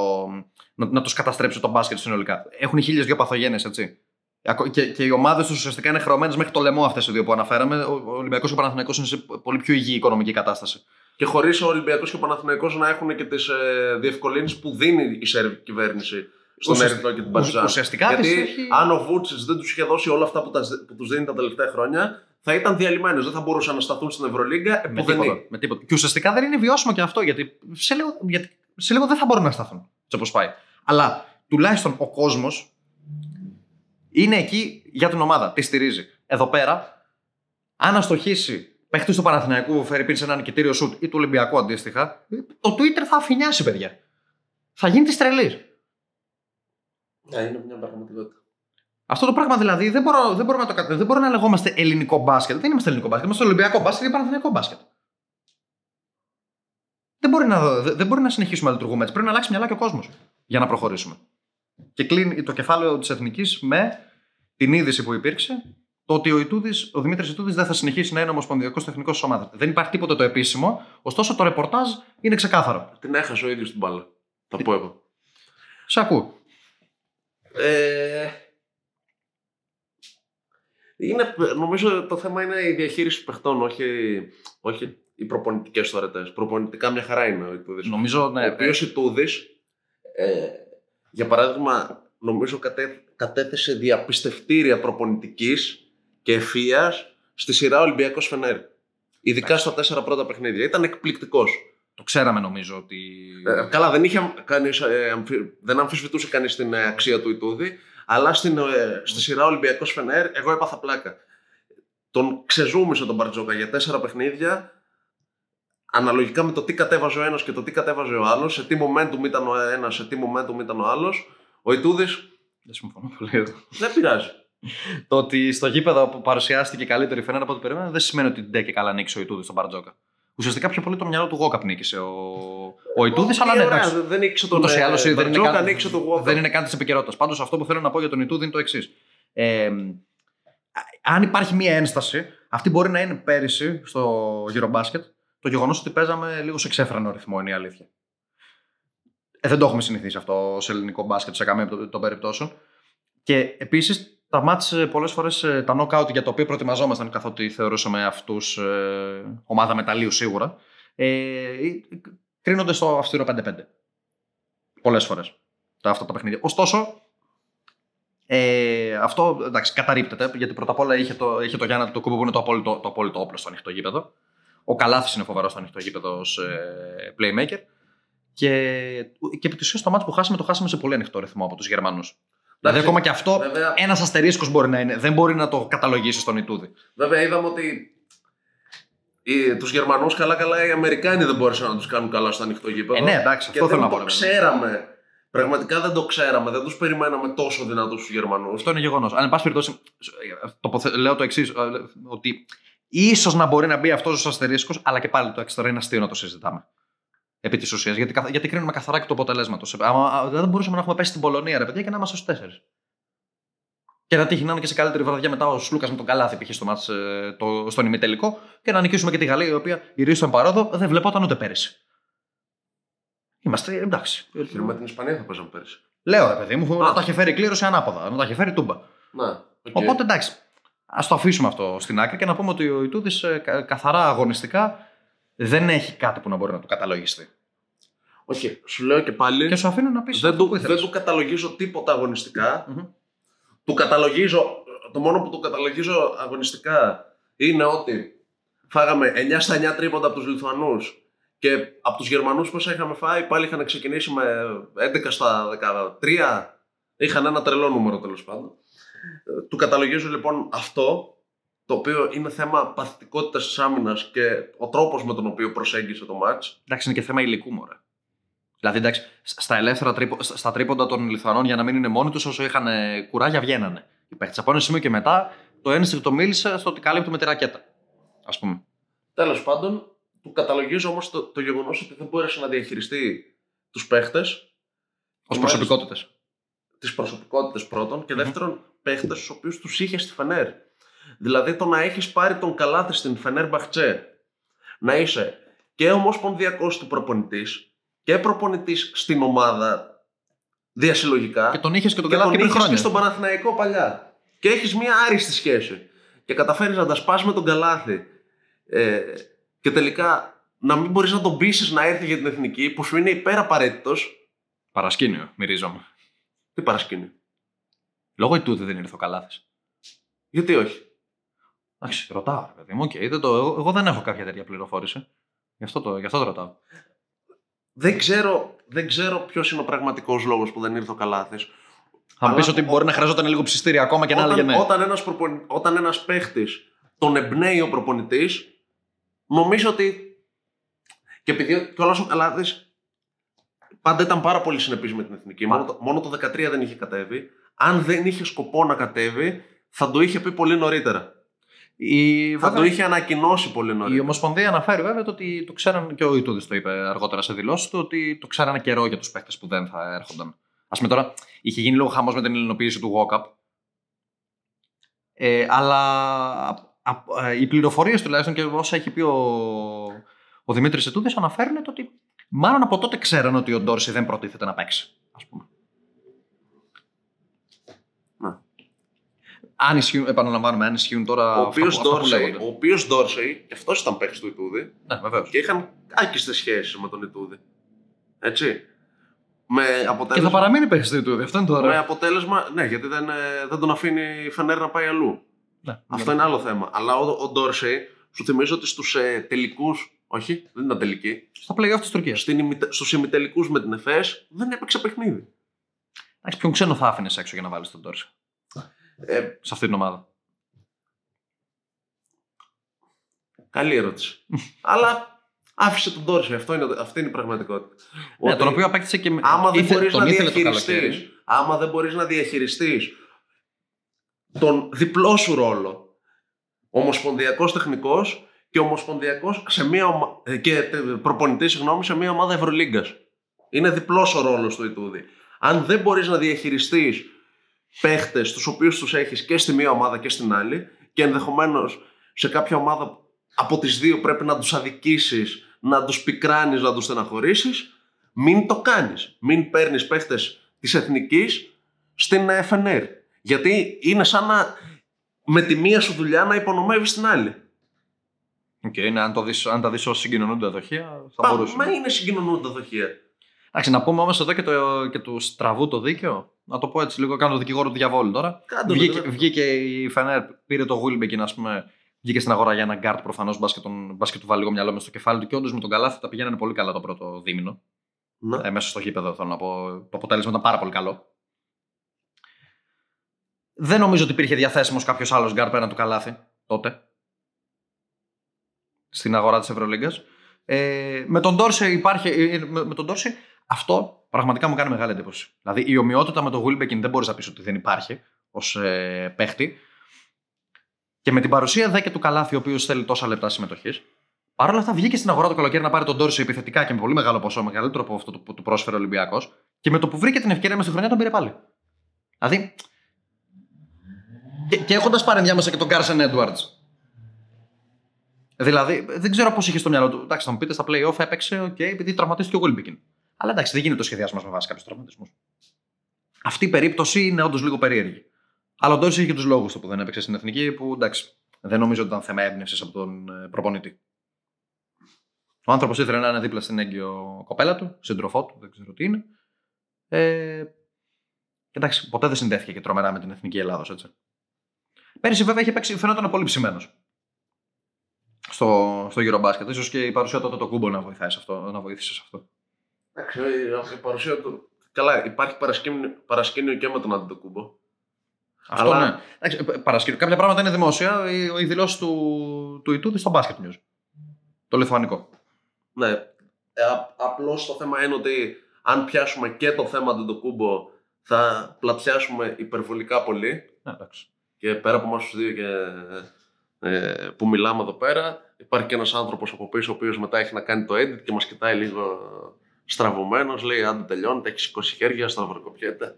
να, να τους καταστρέψει το μπάσκετ συνολικά. Έχουν χίλιες δύο παθογένειες, έτσι. Ακο- Και, και οι ομάδες τους ουσιαστικά είναι χρεωμένε μέχρι το λαιμό αυτές οι δύο που αναφέραμε. Ο ο Ολυμπιακός και ο Παναθηναϊκός είναι σε πολύ πιο υγιή οικονομική κατάσταση. Και χωρίς ο Ολυμπιακός και ο Παναθηναϊκός να έχουν και τις ε, διευκολύνσεις που δίνει η Σερβική κυβέρνηση στον Ουσιασ- Ερυθρό και την ουσ- Παρτιζάν. ουσιαστικά Γιατί τις έχει- αν ο Βούτσης δεν τους είχε δώσει όλα αυτά που, τα, που τους δίνει τα τελευταία χρόνια, θα ήταν διαλυμένε. Δεν θα μπορούσαν να σταθούν στην Ευρωλίγκα. Με Επουδενή. τίποτα, με τίποτα. Και ουσιαστικά δεν είναι βιώσιμο και αυτό, γιατί σε λίγο, γιατί σε λίγο δεν θα μπορούν να σταθούν. Έτσι όπως πάει. Αλλά τουλάχιστον ο κόσμος είναι εκεί για την ομάδα. Τη στηρίζει. Εδώ πέρα, αν αστοχήσει παίχτη του Παναθηναϊκού, φέρει πίσω σε ένα νικητήριο σουτ ή του Ολυμπιακού αντίστοιχα, το Twitter θα αφηνιάσει, παιδιά. Θα γίνει τη τρελή. Ναι, είναι μια πραγματικότητα. Αυτό το πράγμα δηλαδή δεν, μπορώ, δεν, μπορούμε να το, κα- δεν μπορούμε να λεγόμαστε ελληνικό μπάσκετ. Δεν είμαστε ελληνικό μπάσκετ. Είμαστε Ολυμπιακό μπάσκετ ή Παναθηναϊκό μπάσκετ. Δεν μπορεί, να, δεν δεν μπορεί να συνεχίσουμε να λειτουργούμε έτσι. Πρέπει να αλλάξει μυαλά και ο κόσμος για να προχωρήσουμε. Και κλείνει το κεφάλαιο της Εθνικής με την είδηση που υπήρξε το ότι ο, Ιτούδης, ο Δημήτρης Ιτούδης δεν θα συνεχίσει να είναι ομοσπονδιακός τεχνικός τη ομάδα. Δεν υπάρχει τίποτα το επίσημο, ωστόσο το ρεπορτάζ είναι ξεκάθαρο. Την έχασε ο ίδιος την μπάλα. Θα πω εγώ. Σε ακούω. Ε, είναι, νομίζω το θέμα είναι η διαχείριση παιχτών, όχι, όχι οι προπονητικές τωρετέ. Προπονητικά μια χαρά είναι ο Ιτούδης. Νομίζω, ναι. ο οποίος Ιτούδη, ε, για παράδειγμα, νομίζω κατέ, κατέθεσε διαπιστευτήρια προπονητικής και ευφυία στη σειρά Ολυμπιακός Φενέρ. Ειδικά στα τέσσερα πρώτα παιχνίδια. Ήταν εκπληκτικός. Το ξέραμε νομίζω ότι. Ε, καλά, δεν, είχε κανείς, ε, αμφι- δεν αμφισβητούσε κανείς την ε, αξία του Ιτούδη, αλλά στην, ε, στη σειρά Ολυμπιακός Φενέρ, εγώ έπαθα πλάκα. Τον ξεζούμισε τον Μπαρτζόκα για τέσσερα παιχνίδια, αναλογικά με το τι κατέβαζε ο ένας και το τι κατέβαζε ο άλλος, σε τι momentum ήταν ο ένας, σε τι momentum ήταν ο άλλος. Ο Ιτούδη Δεν συμφωνώ πολύ εδώ. δεν πειράζει. το ότι στο γήπεδο που παρουσιάστηκε καλύτερη φαινέρα από ό,τι περίμενα δεν σημαίνει ότι ντε και καλά νίκησε ο Ιτούδης στον Μπαρτζόκα. Ουσιαστικά πιο πολύ το μυαλό του Γόκαπ νίκησε ο, ο Ιτούδης, αλλά ναι, εντάξει. Δεν νίκησε τον Ούτως ή άλλως δεν, είναι Μπαρτζόκα, καν, νίκησε τον Walker. δεν είναι καν της επικαιρότητας. Πάντως αυτό που θέλω να πω για τον Ιτούδη είναι το εξής. Ε, αν υπάρχει μία ένσταση, αυτή μπορεί να είναι πέρυσι στο Eurobasket το γεγονός ότι παίζαμε λίγο σε ξέφρανο ρυθμό, είναι η αλήθεια. Ε, δεν το έχουμε συνηθίσει αυτό σε ελληνικό μπάσκετ σε καμία των- των περιπτώσεων. Και επίσης τα μάτς πολλές φορές τα knockout για το οποίο προετοιμαζόμασταν καθότι θεωρούσαμε αυτούς ε, ομάδα μεταλλίου σίγουρα, ε, κρίνονται στο αυστηρό 5-5. Πολλές φορές τα, αυτά τα παιχνίδια. Ωστόσο, ε, αυτό εντάξει, καταρρύπτεται γιατί πρώτα απ' όλα είχε το, είχε το Γιάννα το κούμπο που είναι το απόλυτο, το απόλυτο όπλο στο ανοιχτό γήπεδο. Ο Καλάθι είναι φοβερός στο ανοιχτό γήπεδο ως ε, playmaker. Και, και επί της ουσίας το μάτι που χάσαμε το χάσαμε σε πολύ ανοιχτό ρυθμό από τους Γερμανούς. Δηλαδή, ακόμα και αυτό Βέβαια, ένας αστερίσκος μπορεί να είναι. Δεν μπορεί να το καταλογίσει στον Ιτούδη. βέβαια είδαμε ότι οι, τους Γερμανούς καλά καλά οι Αμερικάνοι δεν μπόρεσαν να τους κάνουν καλά στο ανοιχτό γήπεδο. Ε, ναι, εντάξει, και αυτό δεν θέλω να το πω. ρε παιδί. ξέραμε. Πραγματικά δεν το ξέραμε. Δεν τους περιμέναμε τόσο δυνατούς τους Γερμανούς. Αυτό είναι γεγονός. Αν, εν πάση περιπτώσει, τοποθε- λέω το εξής, ότι ίσως να μπορεί να μπει αυτός ο αστερίσκος, αλλά και πάλι το έξτρα είναι αστείο να το συζητάμε. Επί της ουσίας. Γιατί, καθ- γιατί κρίνουμε καθαρά και το αποτελέσματος. Δεν μπορούσαμε να έχουμε πέσει στην Πολωνία, ρε παιδιά, και να είμαστε στους τέσσερις. Και να τύχει να είναι και σε καλύτερη βραδιά μετά ο Σλούκας με τον Καλάθη, π.χ. στο ματς, ε, το, στον ημιτελικό, και να νικήσουμε και τη Γαλλία, η οποία ειρήσθω εν παρόδω δεν βλεπόταν ούτε πέρυσι. Είμαστε εντάξει. Και με την Ισπανία θα παίζαμε πέρυσι. Λέω ρε παιδί μου, Α. να τα είχε φέρει κλήρωση ανάποδα, να τα είχε φέρει τούμπα. Να, οκ. Οπότε εντάξει, ας το αφήσουμε αυτό στην άκρη και να πούμε ότι ο Ιτούδης καθαρά αγωνιστικά δεν έχει κάτι που να μπορεί να του καταλογιστεί. Οκ, Σου λέω και πάλι. Και σου αφήνω να πεις. δεν, του, δεν του καταλογίζω τίποτα αγωνιστικά. Μμμ. Του καταλογίζω, το μόνο που του καταλογίζω αγωνιστικά είναι ότι φάγαμε 9 στα 9 τρίποντα από τους Λιθουανούς και από τους Γερμανούς πόσα είχαμε φάει πάλι είχαν ξεκινήσει με 11 στα 13. Είχαν ένα τρελό νούμερο τέλος πάντων. Ε, Του καταλογίζω λοιπόν αυτό το οποίο είναι θέμα παθητικότητας της άμυνας και ο τρόπος με τον οποίο προσέγγισε το μάτς. Εντάξει, είναι και θέμα υλικού μωρέ. Δηλαδή, εντάξει, στα ελεύθερα τρίπο, στα στα τρίποντα των Λιθουανών για να μην είναι μόνοι τους, όσο είχαν ε, κουράγια, βγαίνανε. Οι παίχτες από ένα σημείο και μετά το ένστικτο μίλησε στο ότι καλύπτουμε τη ρακέτα. Α πούμε. Τέλος πάντων, του καταλογίζω όμως το, το γεγονός ότι δεν μπόρεσε να διαχειριστεί τους παίχτες, Ω Μάλιστα. προσωπικότητες. τις προσωπικότητες πρώτον και Μμμ. δεύτερον παίχτες τους οποίους τους είχε στη Φενέρ. Δηλαδή το να έχεις πάρει τον καλάθι στην Φενέρ Μπαχτσέ, να είσαι και ομοσπονδιακός του προπονητής και προπονητής στην ομάδα διασυλλογικά Και τον είχες και τον και καλά τον και πριν είχες χρόνια. και στον Παναθηναϊκό παλιά. Και έχεις μια άριστη σχέση. Και καταφέρεις να τα σπάς με τον καλάθι. Ε, και τελικά να μην μπορείς να τον πείσει να έρθει για την εθνική που σου είναι υπεραπαραίτητος. Παρασκήνιο, μυρίζομαι. Τι παρασκήνει. Λόγω Ιτούδη δεν ήρθε ο Καλάθη. Γιατί όχι; Εντάξει, ρωτάω, ρε παιδί μου. οκ, δεν το, εγώ, εγώ δεν έχω κάποια τέτοια πληροφόρηση. Γι' αυτό το, γι αυτό το ρωτάω. Δεν ξέρω, δεν ξέρω ποιος είναι ο πραγματικός λόγος που δεν ήρθε ο Καλάθης. Θα μου Αλλά πει ότι ο- μπορεί να χρειαζόταν λίγο ψηστήρι ακόμα και να έλεγε Όταν, ναι. όταν ένας, προπονη... όταν ένας παίχτης τον εμπνέει ο προπονητής, νομίζω ότι και επειδή κιόλας ο Καλάθης πάντα ήταν πάρα πολύ συνεπής με την εθνική, Μα- μόνο το, μόνο το 13 δεν είχε κατέβει. Αν δεν είχε σκοπό να κατέβει, θα το είχε πει πολύ νωρίτερα. Η, Θα βέβαια, το είχε ανακοινώσει πολύ η νωρίτερα. Ομοσπονδία αναφέρει βέβαια το ότι το ξέραν και ο Ιτούδης το είπε αργότερα σε δηλώσεις του ότι το ξέρανε καιρό για τους παίχτες που δεν θα έρχονταν. Α πούμε τώρα, είχε γίνει λίγο χαμός με την ελληνοποίηση του Walkup. Ε, αλλά α- α- ε, οι πληροφορίες τουλάχιστον και όσα έχει πει ο, ο Δημήτρης Ιτούδης αναφέρουν το ότι μάλλον από τότε ξέραν ότι ο Ντόρση δεν προτίθεται να παίξει. Ας πούμε. Αν ισχύουν, επαναλαμβάνουμε, αν ισχύουν τώρα Ο αυτά οποίος που, αυτά που Ντόρσεϊ, λέγονται. ο οποίος Ντόρσεϊ, και αυτός ήταν παίχτης του Ιτούδη, Ναι, βεβαίως. και είχαν άκιστες σχέσεις με τον Ιτούδη. Έτσι. Με Και αποτέλεσμα... θα παραμείνει παίχτη του Ιτούδη. Αυτό είναι το Με ωραίο. αποτέλεσμα, ναι, γιατί δεν, ε, δεν τον αφήνει η Φενέρ να πάει αλλού. Ναι, Αυτό είναι άλλο θέμα. Αλλά ο, ο Ντόρσεϊ, σου θυμίζω ότι στους ε, τελικού. Όχι, δεν ήταν τελική. Στα playoff της Τουρκίας. Στους ημιτελικούς με την ΕΦΕΣ δεν έπαιξε παιχνίδι. Εντάξει, ποιον ξένο θα άφηνες έξω για να βάλεις τον Τόρση Ε, σε αυτή την ομάδα. καλή ερώτηση. Αλλά άφησε τον Ντόρσεϊ. Αυτό είναι, αυτή είναι η πραγματικότητα. Ναι, Ότι τον οποίο απέκτησε και με. άμα δεν ήθε- μπορείς τον να ήθελε το διαχειριστείς. καλοκαίρι. Άμα δεν μπορείς να διαχειριστείς τον διπλό σου ρόλο. Ομοσπονδιακός τεχνικός και ομοσπονδιακός σε μία ομα... ε, και προπονητής συγγνώμη, σε μία ομάδα Ευρωλίγκας. Είναι διπλός ο ρόλος του Ιτούδη. Αν δεν μπορείς να διαχειριστείς παίχτες τους οποίους τους έχεις και στη μία ομάδα και στην άλλη και ενδεχομένως σε κάποια ομάδα από τις δύο πρέπει να τους αδικήσεις, να τους πικράνεις, να τους στεναχωρήσεις, μην το κάνεις. Μην παίρνεις παίχτες της εθνικής στην FNR. Γιατί είναι σαν να με τη μία σου δουλειά να υπονομεύεις την άλλη. OK, okay, ναι, αν, το δεις, αν τα δεις ως συγκοινωνούντα δοχεία, θα Μα, μπορούσε. μα είναι συγκοινωνούντα δοχεία. Εντάξει, να πούμε όμως εδώ και, το, και του στραβού το δίκαιο. Να το πω έτσι λίγο, κάνω το δικηγόρο του διαβόλου τώρα. Κάντε το, βγήκε, βέβαια. βγήκε η Φενέρ, πήρε το Wilbekin, ας πούμε. Βγήκε στην αγορά για ένα γκαρντ προφανώς. Μπας και, τον- μπας και του βάλει λίγο μυαλό μες στο κεφάλι του και όντως με τον Καλάθη τα πηγαίνανε πολύ καλά το πρώτο δίμηνο. Ναι. Ε, μέσα στο γήπεδο θέλω να πω. Το αποτέλεσμα ήταν πάρα πολύ καλό. Δεν νομίζω ότι υπήρχε διαθέσιμος κάποιος άλλος γκαρντ πέραν του Καλάθι τότε. Στην αγορά της Ευρωλίγκας. Ε, με τον Ντόρσε υπάρχει. ε, Με, με τον Ντόρσε αυτό πραγματικά μου κάνει μεγάλη εντύπωση. Δηλαδή η ομοιότητα με τον Wilbekin δεν μπορείς να πεις ότι δεν υπάρχει ως ε, παίχτη. Και με την παρουσία δε και του Καλάθι, ο οποίος θέλει τόσα λεπτά συμμετοχής. Παρ' όλα αυτά βγήκε στην αγορά το καλοκαίρι να πάρει τον Ντόρσε επιθετικά και με πολύ μεγάλο ποσό, μεγαλύτερο από αυτό που του πρόσφερε ο Ολυμπιακός. Και με το που βρήκε την ευκαιρία μες στη χρονιά τον πήρε πάλι. Δηλαδή. Και, και έχοντας πάρει ενδιάμεσα και τον Κάρσεν Έντουαρντς. Δηλαδή, δεν ξέρω πώς είχε στο μυαλό του. Εντάξει, θα μου πείτε στα playoff έπαιξε, οκ, επειδή τραυματίστηκε ο Γουίλμπεκιν. Αλλά εντάξει, δεν γίνεται ο σχεδιασμός με βάση κάποιους τραυματισμούς. Αυτή η περίπτωση είναι όντως λίγο περίεργη. Αλλά ο Ντόρσεϊ είχε και τους λόγους του που δεν έπαιξε στην εθνική, που εντάξει, δεν νομίζω ότι ήταν θέμα έμπνευσης από τον ε, προπονητή. Ο άνθρωπος ήθελε να είναι δίπλα στην έγκυο κοπέλα του, σύντροφό του, δεν ξέρω τι είναι. Ε, και εντάξει, ποτέ δεν συνδέθηκε και τρομερά με την εθνική Ελλάδος, έτσι. Πέρυσι, βέβαια, είχε παίξει, φαινόταν πολύ ψημένος στο, στο Eurobasket. σω και η παρουσία τότε το κούμπο να βοηθάει σε αυτό. Να βοήθησε σε αυτό. Εντάξει, η παρουσία του. Καλά, υπάρχει παρασκήνιο, παρασκήνιο και με τον Αντιτοκούμπο. Αυτό Αλλά- ναι. Εντάξει, ε, παρασκήνιο. Κάποια πράγματα είναι δημόσια. Οι, οι δηλώσεις του, του Ιτούδη στο Basket News. Το λιθουανικό. Ναι. Ε, Απλώς το θέμα είναι ότι αν πιάσουμε και το θέμα Αντιτοκούμπο θα πλατιάσουμε υπερβολικά πολύ. Ναι, εντάξει. Και πέρα από εμάς τους δύο και, ε, που μιλάμε εδώ πέρα, υπάρχει και ένας άνθρωπος από πίσω ο οποίος μετά έχει να κάνει το edit και μας κοιτάει λίγο στραβωμένος, λέει άντε τελειώνεται, έχεις σηκώσει χέρια, σταυροκοπιέται.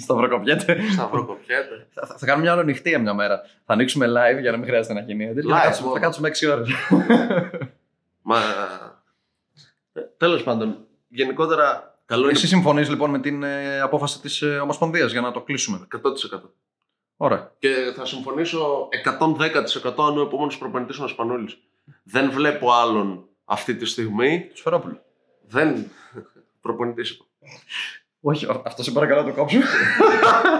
Σταυροκοπιέται. Σταυροκοπιέται. θα, θα κάνουμε μια άλλο νυχτία μια μέρα. Θα ανοίξουμε live για να μην χρειάζεται να γίνει. edit. Live, θα, κάτσουμε, μόνο. θα κάτσουμε 6 ώρες. Μα ε, τέλος πάντων, γενικότερα καλό είναι Εσύ συμφωνείς λοιπόν με την ε, απόφαση της ε, Ομοσπονδίας για να το κλείσουμε; 100%. Ωραία. Και θα συμφωνήσω 110% αν ο επόμενος προπονητής είναι ο Σπανούλης. Δεν βλέπω άλλον αυτή τη στιγμή. Του Φερόπουλου. Δεν προπονητής είπα. Όχι, αυτό σε παρακαλώ το κόψω.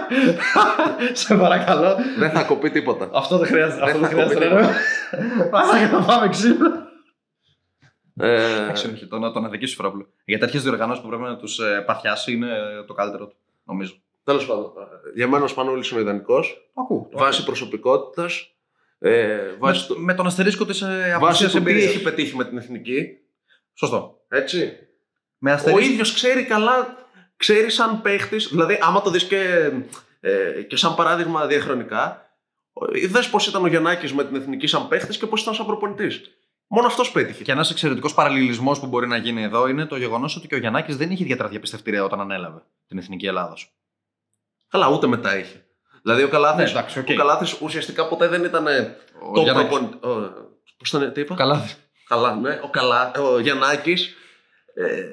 σε παρακαλώ. Δεν θα κοπεί τίποτα. Αυτό δεν χρειάζεται. Αυτό Δεν δεν θα χρειάζεται. κοπεί ρε. Πάμε να πάμε ξύλο. Ε, Εντάξει, όχι, το να τον αδικήσει Φερόπουλο. Για τέτοιε διοργανώσει που πρέπει να τους παθιάσει είναι το καλύτερο του. Νομίζω. Τέλος πάντων, ε, για μένα ο Σπανούλης είναι ο ιδανικός. Το ακούω. το Βάσει ακούω. προσωπικότητας. Ε, βάσει, με, του, με τον αστερίσκο της ε, βάσει απουσία του τι εμπειρία. έχει πετύχει με την εθνική. Σωστό. Έτσι. Με Ο αστερίσκο. ίδιος ξέρει καλά, ξέρει σαν παίχτης, δηλαδή άμα το δεις και, ε, και σαν παράδειγμα διαχρονικά, είδε πώς ήταν ο Γιαννάκης με την εθνική σαν παίχτης και πώς ήταν σαν προπονητής. Μόνο αυτός πέτυχε. Και ένας εξαιρετικός παραλληλισμός που μπορεί να γίνει εδώ είναι το γεγονός ότι και ο Γιαννάκης δεν είχε ιδιαίτερα διαπιστευτήρια όταν ανέλαβε την εθνική Ελλάδα. Καλά, ούτε μετά είχε. Δηλαδή ο Καλάθη Ναι, εντάξει, οκ. ο Καλάθης ουσιαστικά ποτέ δεν ήταν ε, Ο το Γιαννάκης. προπονητή. Πώς ήταν, τι είπα; Καλά. Καλά, ναι. Ο, Καλά, ο Γιαννάκης ε,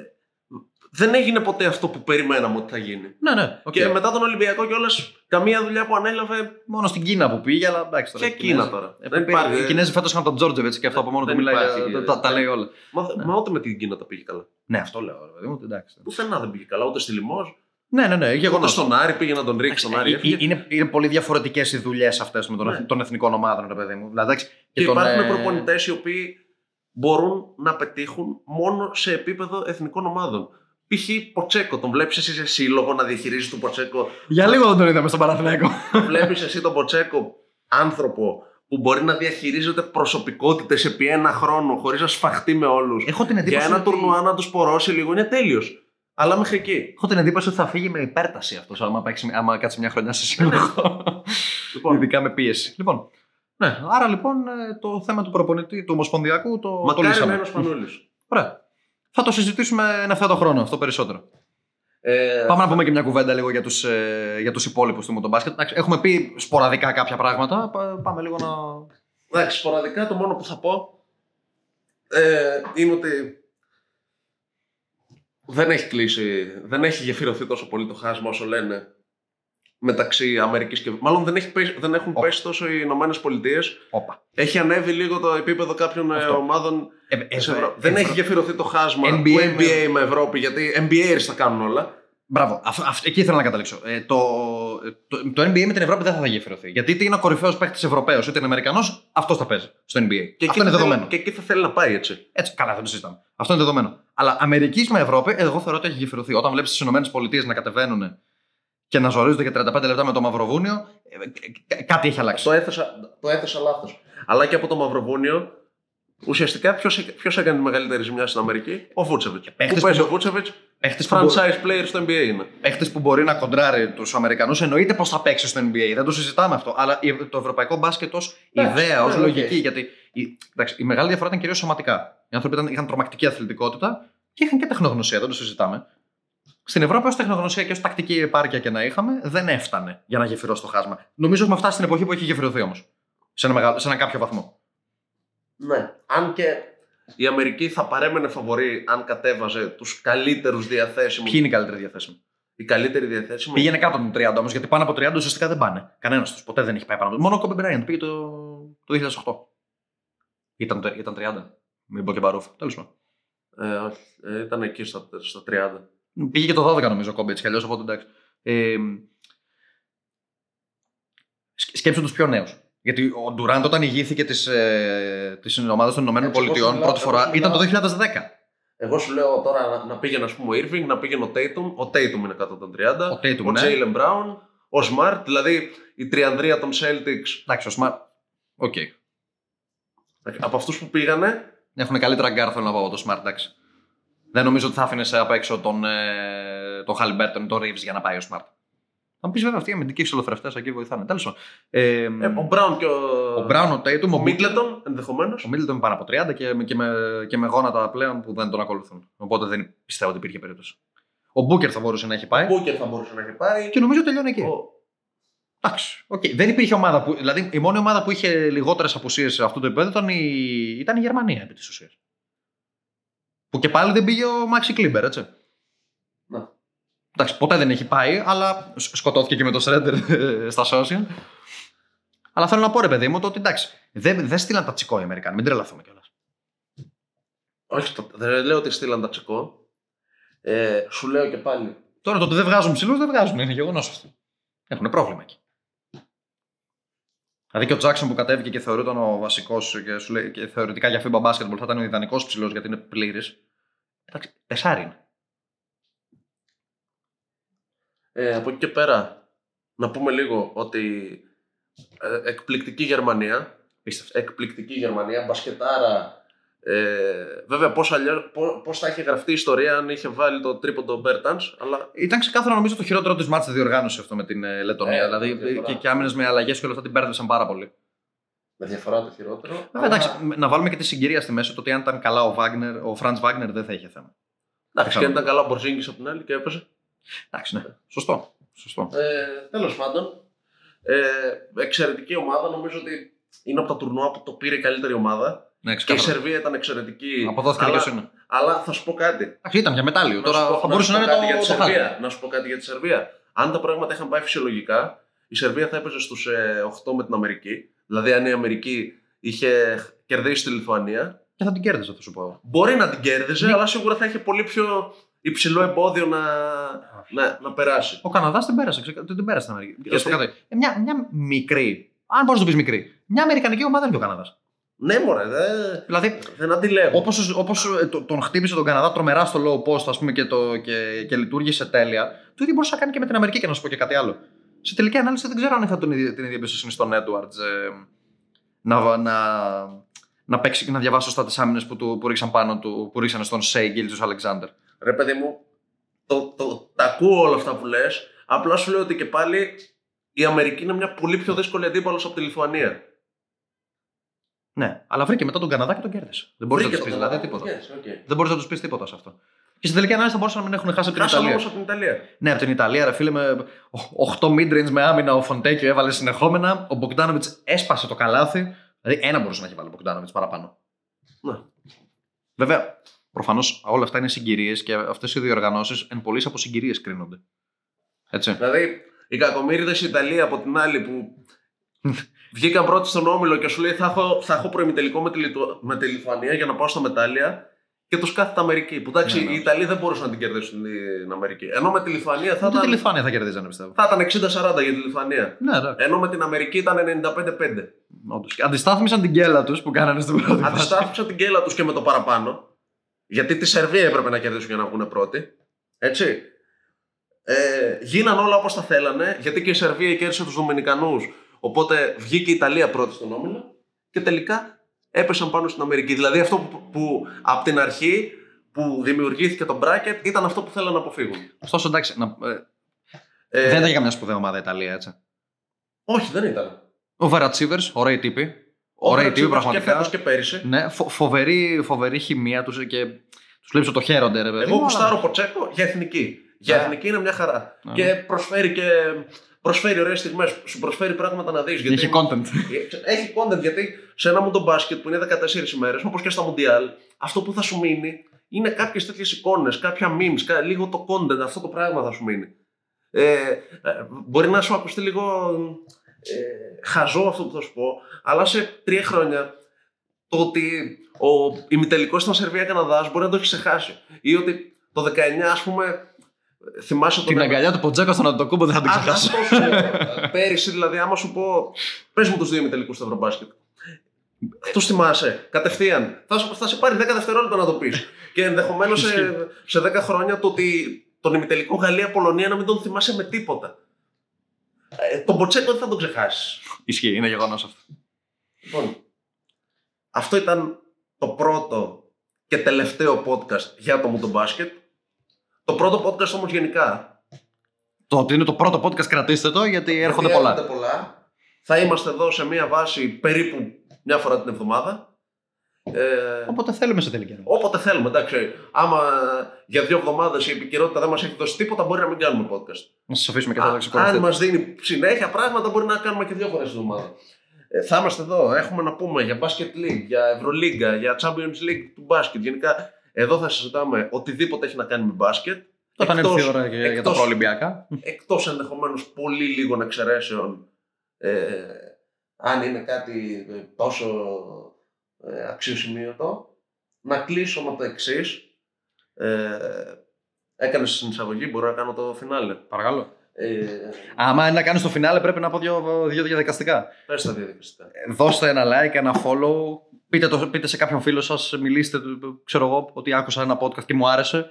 δεν έγινε ποτέ αυτό που περιμέναμε ότι θα γίνει. Ναι, ναι. οκ. Και μετά τον Ολυμπιακό κιόλας, καμία δουλειά που ανέλαβε. Μόνο στην Κίνα που πήγε, αλλά εντάξει. τώρα Και οι Κίνα Κινέζοι- τώρα. Ε, Δεν πήγε- υπάρχει. Οι Κινέζοι φέτος είχαν τον Τζόρτζεβιτς και αυτό από μόνο του Δεν μιλάει. υπάρχει, για- ε, τα, τα λέει όλα. Μα, Ναι. μα ούτε με την Κίνα τα πήγε καλά. Ναι, αυτό λέω. Ρε, παιδί μου, εντάξει. Πουθενά δεν πήγε καλά, ούτε στη Λιμόζ. Ναι, ναι, ναι. Γεγονός. Ούτε στον Άρη πήγε να τον ρίξει τον Άρη. έφυγε. Είναι, είναι πολύ διαφορετικές οι δουλειές αυτές με τον, Ναι. των εθνικών ομάδων, ρε παιδί μου. Δηλαδή, εντάξει, Και τον, υπάρχουν ε, προπονητές οι οποίοι μπορούν να πετύχουν μόνο σε επίπεδο εθνικών ομάδων. Π.χ. Ποτσέκο, τον βλέπεις εσύ σε σύλλογο να διαχειρίζεις τον Ποτσέκο; Για λίγο δεν τον είδαμε στον Παναθηναϊκό. βλέπεις εσύ τον Ποτσέκο άνθρωπο που μπορεί να διαχειρίζεται προσωπικότητες επί ένα χρόνο χωρίς να σφαχτεί με όλους. Έχω την Για εντύπωση. ένα ότι- τουρνουά να τους πορώσει λίγο είναι τέλειος. Αλλά μέχρι εκεί. Έχω την εντύπωση ότι θα φύγει με υπέρταση αυτός, άμα, παίξει, άμα κάτσει μια χρονιά σε σύλλογο. Λοιπόν, Ειδικά με πίεση. Λοιπόν, ναι, άρα λοιπόν ε, το θέμα του προπονητή, του Ομοσπονδιακού, το, το μακάρι να λύσαμε. είναι ο Σπανούλης. Ωραία. Θα το συζητήσουμε εν ευθέτω χρόνο αυτό περισσότερο. Ε, Πάμε να πούμε και μια κουβέντα λίγο για τους, ε, για τους υπόλοιπους του μοτομπάσκετ. Εντάξει, Έχουμε πει σποραδικά κάποια πράγματα. Πα- Πάμε λίγο να... Εντάξει, σποραδικά το μόνο που θα πω ε, είναι ότι δεν έχει κλείσει, δεν έχει γεφυρωθεί τόσο πολύ το χάσμα όσο λένε μεταξύ Αμερικής και... Μάλλον δεν, έχει πέσει- δεν έχουν Όπα. πέσει τόσο οι Ηνωμένες Πολιτείες. Όπα. Έχει ανέβει λίγο το επίπεδο κάποιων ε, Αυτό. ομάδων Ε, της ε, Ευρώ- ε, Δεν ε, έχει γεφυρωθεί το χάσμα NBA του με- NBA με Ευρώπη, γιατί NBA τα κάνουν όλα. Μπράβο. Αυτό, αυτό- εκεί ήθελα να καταλήξω. Ε, το, το, το NBA με την Ευρώπη δεν θα, θα γεφυρωθεί. Γιατί είτε είναι ο κορυφαίος παίκτης Ευρωπαίος είτε είναι Αμερικανός, αυτός θα παίζει στο NBA. Και εκεί αυτό είναι θα θέλει- δεδομένο. Και εκεί θα θέλει να πάει έτσι. Έτσι, καλά, δεν το συζητάμε. Αυτό είναι δεδομένο. Αλλά Αμερικής με Ευρώπη, εγώ θεωρώ ότι έχει γεφυρωθεί. Όταν βλέπεις τις ΗΠΑ να κατεβαίνουν και να ζορίζονται για 35 λεπτά με το Μαυροβούνιο, ε, ε, ε, κάτι έχει αλλάξει. Το έθεσα, το έθεσα λάθος. Αλλά και από το Μαυροβούνιο, ουσιαστικά ποιος έκανε τη μεγαλύτερη ζημιά στην Αμερική, ο Βούτσεβιτς. παίχτες Πού παίζει που- ο Βούτσεβιτς, Παίχτης που, μπο- franchise player στο NBA είναι. παίχτης που μπορεί να κοντράρει τους Αμερικανούς, εννοείται πως θα παίξει στο NBA. Δεν το συζητάμε αυτό. Αλλά η- το ευρωπαϊκό μπάσκετ ως Εντάξει, ιδέα, ως ναι, οκ. λογική. Γιατί η, εντάξει, η μεγάλη διαφορά ήταν κυρίως σωματικά. Οι άνθρωποι ήταν, είχαν τρομακτική αθλητικότητα και είχαν και τεχνογνωσία, δεν το συζητάμε. Στην Ευρώπη, ως τεχνογνωσία και ως τακτική επάρκεια και να είχαμε, δεν έφτανε για να γεφυρώσει το χάσμα. Νομίζω έχουμε φτάσει στην εποχή που έχει γεφυρωθεί όμως. Σε, ένα μεγάλο- σε ένα κάποιο βαθμό. Ναι. Αν και η Αμερική θα παρέμενε φαβορή αν κατέβαζε τους καλύτερους διαθέσιμους. Ποιοι είναι οι καλύτεροι διαθέσιμοι; Οι καλύτεροι διαθέσιμοι. Πήγαινε κάτω των 30 όμως, γιατί πάνω από 30 ουσιαστικά δεν πάνε. Κανένας τους. Ποτέ δεν έχει πάει πάνω. από- Μόνο ο Kobe Bryant πήγε το, το 2008. Ήταν, το- ήταν 30. Μην πω και μπαρούφ. Τέλος πάντων. Ε, όχι. Ε, ήταν εκεί στα, στα 30. Πήγε και το 12 νομίζω ο Kobe έτσι κι αλλιώς, οπότε εντάξει. Ε, σκ- σκέψου τους πιο νέους. Γιατί ο Ντουράντ όταν ηγήθηκε της ε, της ομάδας των Ηνωμένων Έτσι, εγώ σου Πολιτειών μιλάω- πρώτη εγώ φορά σου ήταν το μιλάω- 2010. Εγώ σου λέω τώρα να, να πήγαινε ας πούμε ο Irving, να πήγαινε ο Tatum. Ο Tatum είναι κάτω των 30. Ο Tatum, ο ναι. Jaylen Brown, ο Smart, δηλαδή η τριανδρία των Celtics. Εντάξει, ο Smart. OK. Από αυτούς που πήγανε, Έχουν καλύτερα γκαρντ, θέλω να πω από το Smart, εντάξει. Δεν νομίζω ότι θα άφηνε απ' έξω τον, ε, τον Halliburton ή τον Reeves για να πάει ο Smart. Θα μου πεις βέβαια αυτοί οι αμυντικοί εξολοθρευτές εκεί βοηθάνε. Τέλος πάντων. Ε, ε, ο Brown και ο, ο Brown, ο Tatum, ο ο Middleton ενδεχομένως. Ο Middleton είναι πάνω από 30 και, με- και, με, και με γόνατα πλέον που δεν τον ακολουθούν. Οπότε δεν πιστεύω ότι υπήρχε περίπτωση. Ο Μπούκερ θα μπορούσε να έχει πάει. Μπούκερ θα μπορούσε να έχει πάει. Και νομίζω τελειώνει εκεί. Ο- Εντάξει. οκ. Δεν υπήρχε ομάδα που. Δηλαδή η μόνη ομάδα που είχε λιγότερες απουσίες σε αυτό το επίπεδο ήταν η, ήταν η Γερμανία επί της ουσίας. Που και πάλι δεν πήγε ο Μάξι Κλίμπερ, έτσι. Ναι. Εντάξει, ποτέ δεν έχει πάει, αλλά σ- σκοτώθηκε και με το Σρέντερ στα social. Αλλά θέλω να πω, ρε παιδί μου, το ότι εντάξει, δεν, δεν στείλαν τα τσικό οι Αμερικάνοι, μην τρελαθούμε κιόλας. Όχι, το, δεν λέω ότι στείλαν τα τσικό. Ε, σου λέω και πάλι. Τώρα το ότι δεν βγάζουν ψηλούς δεν βγάζουν, είναι γεγονός αυτό. Έχουν πρόβλημα εκεί. Δηλαδή και ο Jackson που κατέβηκε και θεωρούταν ο βασικός και, σου λέει, και θεωρητικά για FIBA basketball θα ήταν ο ιδανικός ψηλός γιατί είναι πλήρης. Εντάξει, τεσάρι είναι. Ε, από εκεί και πέρα, να πούμε λίγο ότι ε, εκπληκτική Γερμανία. Απίστευτο. Εκπληκτική Γερμανία, μπασκετάρα. Ε, βέβαια, πώς, αλλιώς, πώς, πώς θα είχε γραφτεί η ιστορία αν είχε βάλει το τρίποντο Bertans, αλλά Ήταν ξεκάθαρο νομίζω το χειρότερό τους ματς στη διοργάνωση αυτό με την ε, Λετωνία. Ε, δηλαδή διαφορά. και, και άμυνες με αλλαγές και όλα αυτά την μπέρδεψαν πάρα πολύ. με διαφορά το χειρότερο. Βέβαια, αλλά- εντάξει, να βάλουμε και τη συγκυρία στη μέση το ότι αν ήταν καλά ο, Βάγνερ, ο Φραντς Βάγνερ δεν θα είχε θέμα. Εντάξει, και αν ήταν καλά ο Μπορζίνγκης από την άλλη και έπαιζε. Εντάξει, ναι. Σωστό. Σωστό. Ε, Τέλος πάντων, ε, εξαιρετική ομάδα. Νομίζω ότι είναι από τα τουρνουά που το πήρε η καλύτερη ομάδα. Ναι, Και η ξεκάθαρα. Σερβία ήταν εξαιρετική. Αποδόθηκε αλλά, δικαιοσύνη. αλλά θα σου πω κάτι. Εντάξει, ήταν για μετάλλιο. Να σου Τώρα πω- θα να μπορούσε σου να πω είναι κάτι το, για τη το χάλι. Σερβία. Να σου πω κάτι για τη Σερβία. Αν τα πράγματα είχαν πάει φυσιολογικά, η Σερβία θα έπαιζε στους 8 με την Αμερική. Δηλαδή, αν η Αμερική είχε κερδίσει τη Λιθουανία, Και θα την κέρδιζε, θα σου πω. μπορεί να την κέρδιζε, Ναι. αλλά σίγουρα θα είχε πολύ πιο υψηλό εμπόδιο να, να, να περάσει. Ο Καναδάς την πέρασε. ξεκα- την πέρασε στην Αμερική. Γιατί; Να σου πω κάτι. Ε, Μια, μια μικρή, αν μπορείς να το πεις μικρή, μια Αμερικανική ομάδα είναι και ο Καναδάς. Ναι, μωρέ, δεν, Δηλαδή, δεν αντιλέγω. όπως όπως, ε, το- τον χτύπησε τον Καναδά τρομερά στο low post ας πούμε, και, το, και, και λειτουργήσε τέλεια, το ίδιο μπορούσε να κάνει και με την Αμερική και να σου πω και κάτι άλλο. Σε τελική ανάλυση δεν ξέρω αν είχα τον, ίδιο- την ίδια εμπιστοσύνη στον Edwards ε, να, να, να παίξει και να διαβάσει σωστά τις άμυνες που, του- που ρίξαν πάνω του, που ρίξαν στον Σέι Γκίλτζου Αλεξάνδρ. Ρε παιδί μου, το, το, τα ακούω όλα αυτά που λες. Απλά σου λέω ότι και πάλι η Αμερική είναι μια πολύ πιο δύσκολη αντίπαλος από τη Λιθουανία. Ναι, αλλά βρήκε μετά τον Καναδά και τον κέρδισε. Δεν μπορείς να Βρήκε τους πεις το δηλαδή Καναδά, τίποτα. yes, okay. Δεν μπορείς να τους πεις τίποτα σε αυτό. Και στην τελική ανάλυση θα μπορούσαν να μην έχουν χάσει από την Χάσαμε Ιταλία. όμως από την Ιταλία. Ναι, από την Ιταλία, ρε φίλε, με 8 midrange με άμυνα ο Φοντέκιο έβαλε συνεχόμενα. Ο Μπογκδάνοβιτ έσπασε το καλάθι. Δηλαδή ένα μπορούσε να έχει βάλει ο Μπογκδάνοβιτ παραπάνω. Ναι. Βέβαια, προφανώς όλα αυτά είναι συγκυρίες και αυτές οι διοργανώσεις εν πολλή από συγκυρίες κρίνονται. Έτσι. Δηλαδή, οι κακομίριδε η Ιταλία από την άλλη που βγήκαν πρώτοι στον όμιλο και σου λέει θα έχω, θα έχω προημιτελικό με τη, Λιτου... με τη Λιθουανία για να πάω στα μετάλλια και τους κάθεται Αμερική. Που εντάξει, Ναι, ναι. οι Ιταλοί δεν μπορούσαν να την κερδίσουν την Αμερική. Ενώ με τη Λιθουανία θα Ούτε τη ήταν, Λιθουανία θα κερδίζανε, πιστεύω. θα ήταν 60-40 για τη Λιθουανία. Ναι, εντάξει. Ενώ με την Αμερική ήταν 95-5. Όντως. Και Αντιστάθμισαν την κέλα τους που κάνανε στην πρώτη φάση. Αντιστάθμισαν την κέλα τους και με το παραπάνω. Γιατί τη Σερβία έπρεπε να κερδίσουν για να βγουν πρώτοι. Έτσι. Ε, γίναν όλα όπως τα θέλανε, γιατί και η Σερβία κέρδισε τους Δομινικανούς. Οπότε βγήκε η Ιταλία πρώτη στον όμιλο και τελικά έπεσαν πάνω στην Αμερική. Δηλαδή αυτό που, που από την αρχή που δημιουργήθηκε το bracket ήταν αυτό που θέλανε να αποφύγουν. Ωστόσο, εντάξει, να, ε, Ε, δεν ήταν για μια σπουδαία ομάδα η Ιταλία, έτσι. Όχι, δεν ήταν. Ο Βαρατσίβερ, ωραίοι τύποι. Ωραίοι τύποι, Και πραγματικά. φέτος και πέρυσι. Ναι, φο- φοβερή, φοβερή χημεία τους και τους βλέπει ότι το χαίρονται, ρε παιδί. Εγώ μου, γουστάρω αλλά- Ποτσέκο για εθνική. Για Ναι. εθνική είναι μια χαρά. Ναι. Και προσφέρει και. Προσφέρει ωραίες στιγμές. Σου προσφέρει πράγματα να δεις. Έχει content. Έχει content γιατί σε ένα μου το μπάσκετ που είναι 14 ημέρες, όπως και στα Μουντιάλ, αυτό που θα σου μείνει είναι κάποιες τέτοιες εικόνες, κάποια memes, κα- λίγο το content, αυτό το πράγμα θα σου μείνει. Ε, ε, μπορεί να σου ακουστεί λίγο ε, χαζό αυτό που θα σου πω, αλλά σε τρία χρόνια το ότι ο ημιτελικός ήταν Σερβία-Καναδάς μπορεί να το έχει ξεχάσει. Ή ότι το 19, ας πούμε, θυμάσαι τον Την αγκαλιά του Ποτζέκο στον Αντοκούμπο δεν θα την αν ξεχάσω. αυτό σου πω, πέρυσι, δηλαδή, άμα σου πω, πες μου τους δύο ημιτελικούς στο Ευρωμπάσκετ. Τους θυμάσαι, κατευθείαν. Θα, σου- θα σε πάρει 10 δευτερόλεπτα να το πεις. και ενδεχομένως σε, σε 10 χρόνια το ότι τον ημιτελικό Γαλλία-Πολωνία να μην τον θυμάσαι με τίποτα. Ε, τον Μποτσέκο δεν θα τον ξεχάσεις. Ισχύει, είναι γεγονός αυτό. Λοιπόν, αυτό ήταν το πρώτο και τελευταίο podcast για το μου το μπάσκετ. Το πρώτο podcast όμως γενικά. Το ότι είναι το πρώτο podcast, κρατήστε το γιατί έρχονται Γιατί πολλά. έρχονται πολλά. Θα είμαστε εδώ σε μία βάση περίπου μια φορά την εβδομάδα. Ε, Όποτε θέλουμε σε τελική. ανάλυση. όποτε θέλουμε, εντάξει. Άμα για δύο εβδομάδες η επικαιρότητα δεν μας έχει δώσει τίποτα, μπορεί να μην κάνουμε podcast. Να σας αφήσουμε και Α, θα τα αν ξεκουραστείτε. μας δίνει συνέχεια πράγματα, μπορεί να κάνουμε και δύο φορές την εβδομάδα. Ε, θα είμαστε εδώ. Έχουμε να πούμε για Basket League, για Ευρωλίγκα, για Champions League του μπάσκετ. Γενικά, εδώ θα συζητάμε οτιδήποτε έχει να κάνει με μπάσκετ. Όταν έρθει εκτός- η ώρα για, για τα εκτός- προολυμπιακά. εκτός ενδεχομένως πολύ λίγων εξαιρέσεων ε, αν είναι κάτι ε, τόσο ε, αξιοσημείωτο να κλείσω με το εξής. Ε, Έκανες την εισαγωγή, μπορώ να κάνω το φινάλε. Παρακαλώ. Ε, Άμα είναι να κάνεις το φινάλε, πρέπει να πω δύο, δύο διαδικαστικά. πες τα διαδικαστικά. Ε, Δώστε ένα like, ένα follow. Πείτε, το, πείτε σε κάποιον φίλο σας, μιλήστε του, ξέρω εγώ, ότι άκουσα ένα podcast και μου άρεσε.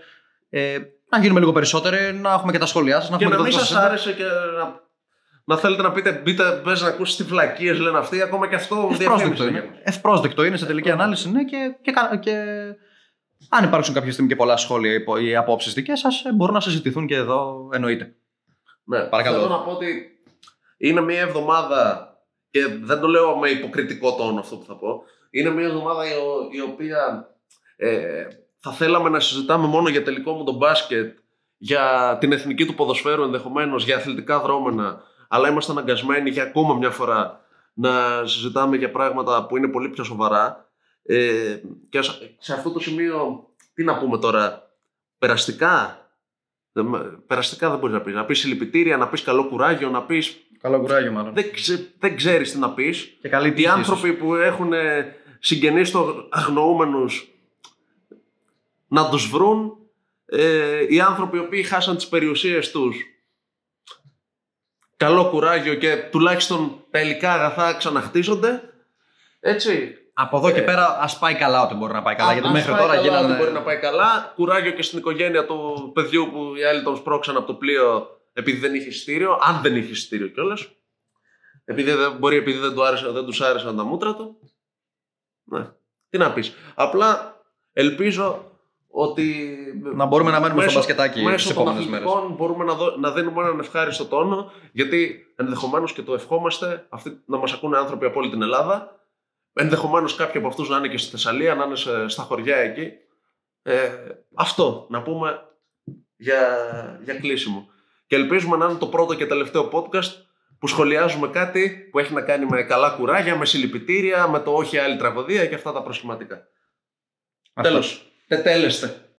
Ε, να γίνουμε λίγο περισσότεροι, να έχουμε και τα σχόλιά σας. Και να μην σας άρεσε και να, να θέλετε να πείτε, μπείτε, πες να ακούσεις τι βλακίες λένε αυτοί, ακόμα και αυτό Ευπρόσδεκτο διαφήμιση είναι. είναι. Ευπρόσδεκτο είναι σε τελική ανάλυση, ναι, και, και, κα- και αν υπάρξουν κάποια στιγμή και πολλά σχόλια ή πο- ή απόψεις δικές σας, μπορούν να συζητηθούν και εδώ, εννοείται. Ναι, Παρακαλώ. Θέλω να πω ότι είναι μια εβδομάδα και δεν το λέω με υποκριτικό τόνο αυτό που θα πω. Είναι μια εβδομάδα η, ο- η οποία ε, θα θέλαμε να συζητάμε μόνο για τελικό μου το μπάσκετ, για την εθνική του ποδοσφαίρου ενδεχομένως, για αθλητικά δρόμενα, αλλά είμαστε αναγκασμένοι για ακόμα μια φορά να συζητάμε για πράγματα που είναι πολύ πιο σοβαρά. Ε, και σε- σε αυτό το σημείο, τι να πούμε τώρα, περαστικά, δεν- περαστικά δεν μπορείς να πεις. Να πεις συλληπιτήρια, να πεις καλό κουράγιο, να πει. Καλό κουράγιο, μάλλον. Δεν, ξε, δεν ξέρεις τι να πεις. Και καλή Οι τύχη. άνθρωποι που έχουν συγγενείς στο αγνοούμενους να τους βρουν. Ε, οι άνθρωποι οι οποίοι χάσαν τις περιουσίες τους καλό κουράγιο και τουλάχιστον τα υλικά αγαθά ξαναχτίζονται έτσι Από εδώ και Ε, πέρα, ας πάει καλά ό,τι μπορεί να πάει καλά. Α- γιατί ας μέχρι πάει τώρα καλά, γίνανε. ότι Μπορεί να πάει καλά. Κουράγιο και στην οικογένεια του παιδιού που οι άλλοι τον σπρώξαν από το πλοίο επειδή δεν είχε εισιτήριο. Αν δεν είχε εισιτήριο κιόλας. Επειδή δεν, μπορεί επειδή δεν, του άρεσε, δεν τους άρεσαν τα μούτρα του. Ναι. Τι να πεις. Απλά ελπίζω ότι Να μπορούμε να μένουμε στο Μέσω- μπασκετάκι τις μέσω των επόμενες μέρες. αθλητικών μπορούμε να, δω- να δίνουμε έναν ευχάριστο τόνο, γιατί ενδεχομένως και το ευχόμαστε αυτοί να μας ακούνε άνθρωποι από όλη την Ελλάδα. Ενδεχομένως κάποιοι από αυτούς να είναι και στη Θεσσαλία, να είναι σε- στα χωριά εκεί. Ε, αυτό να πούμε για, για κλείσιμο. Και ελπίζουμε να είναι το πρώτο και τελευταίο podcast που σχολιάζουμε κάτι που έχει να κάνει με καλά κουράγια, με συλληπιτήρια, με το όχι άλλη τραγωδία και αυτά τα προσχηματικά. Αυτό. Τέλος. Τετέλεστε.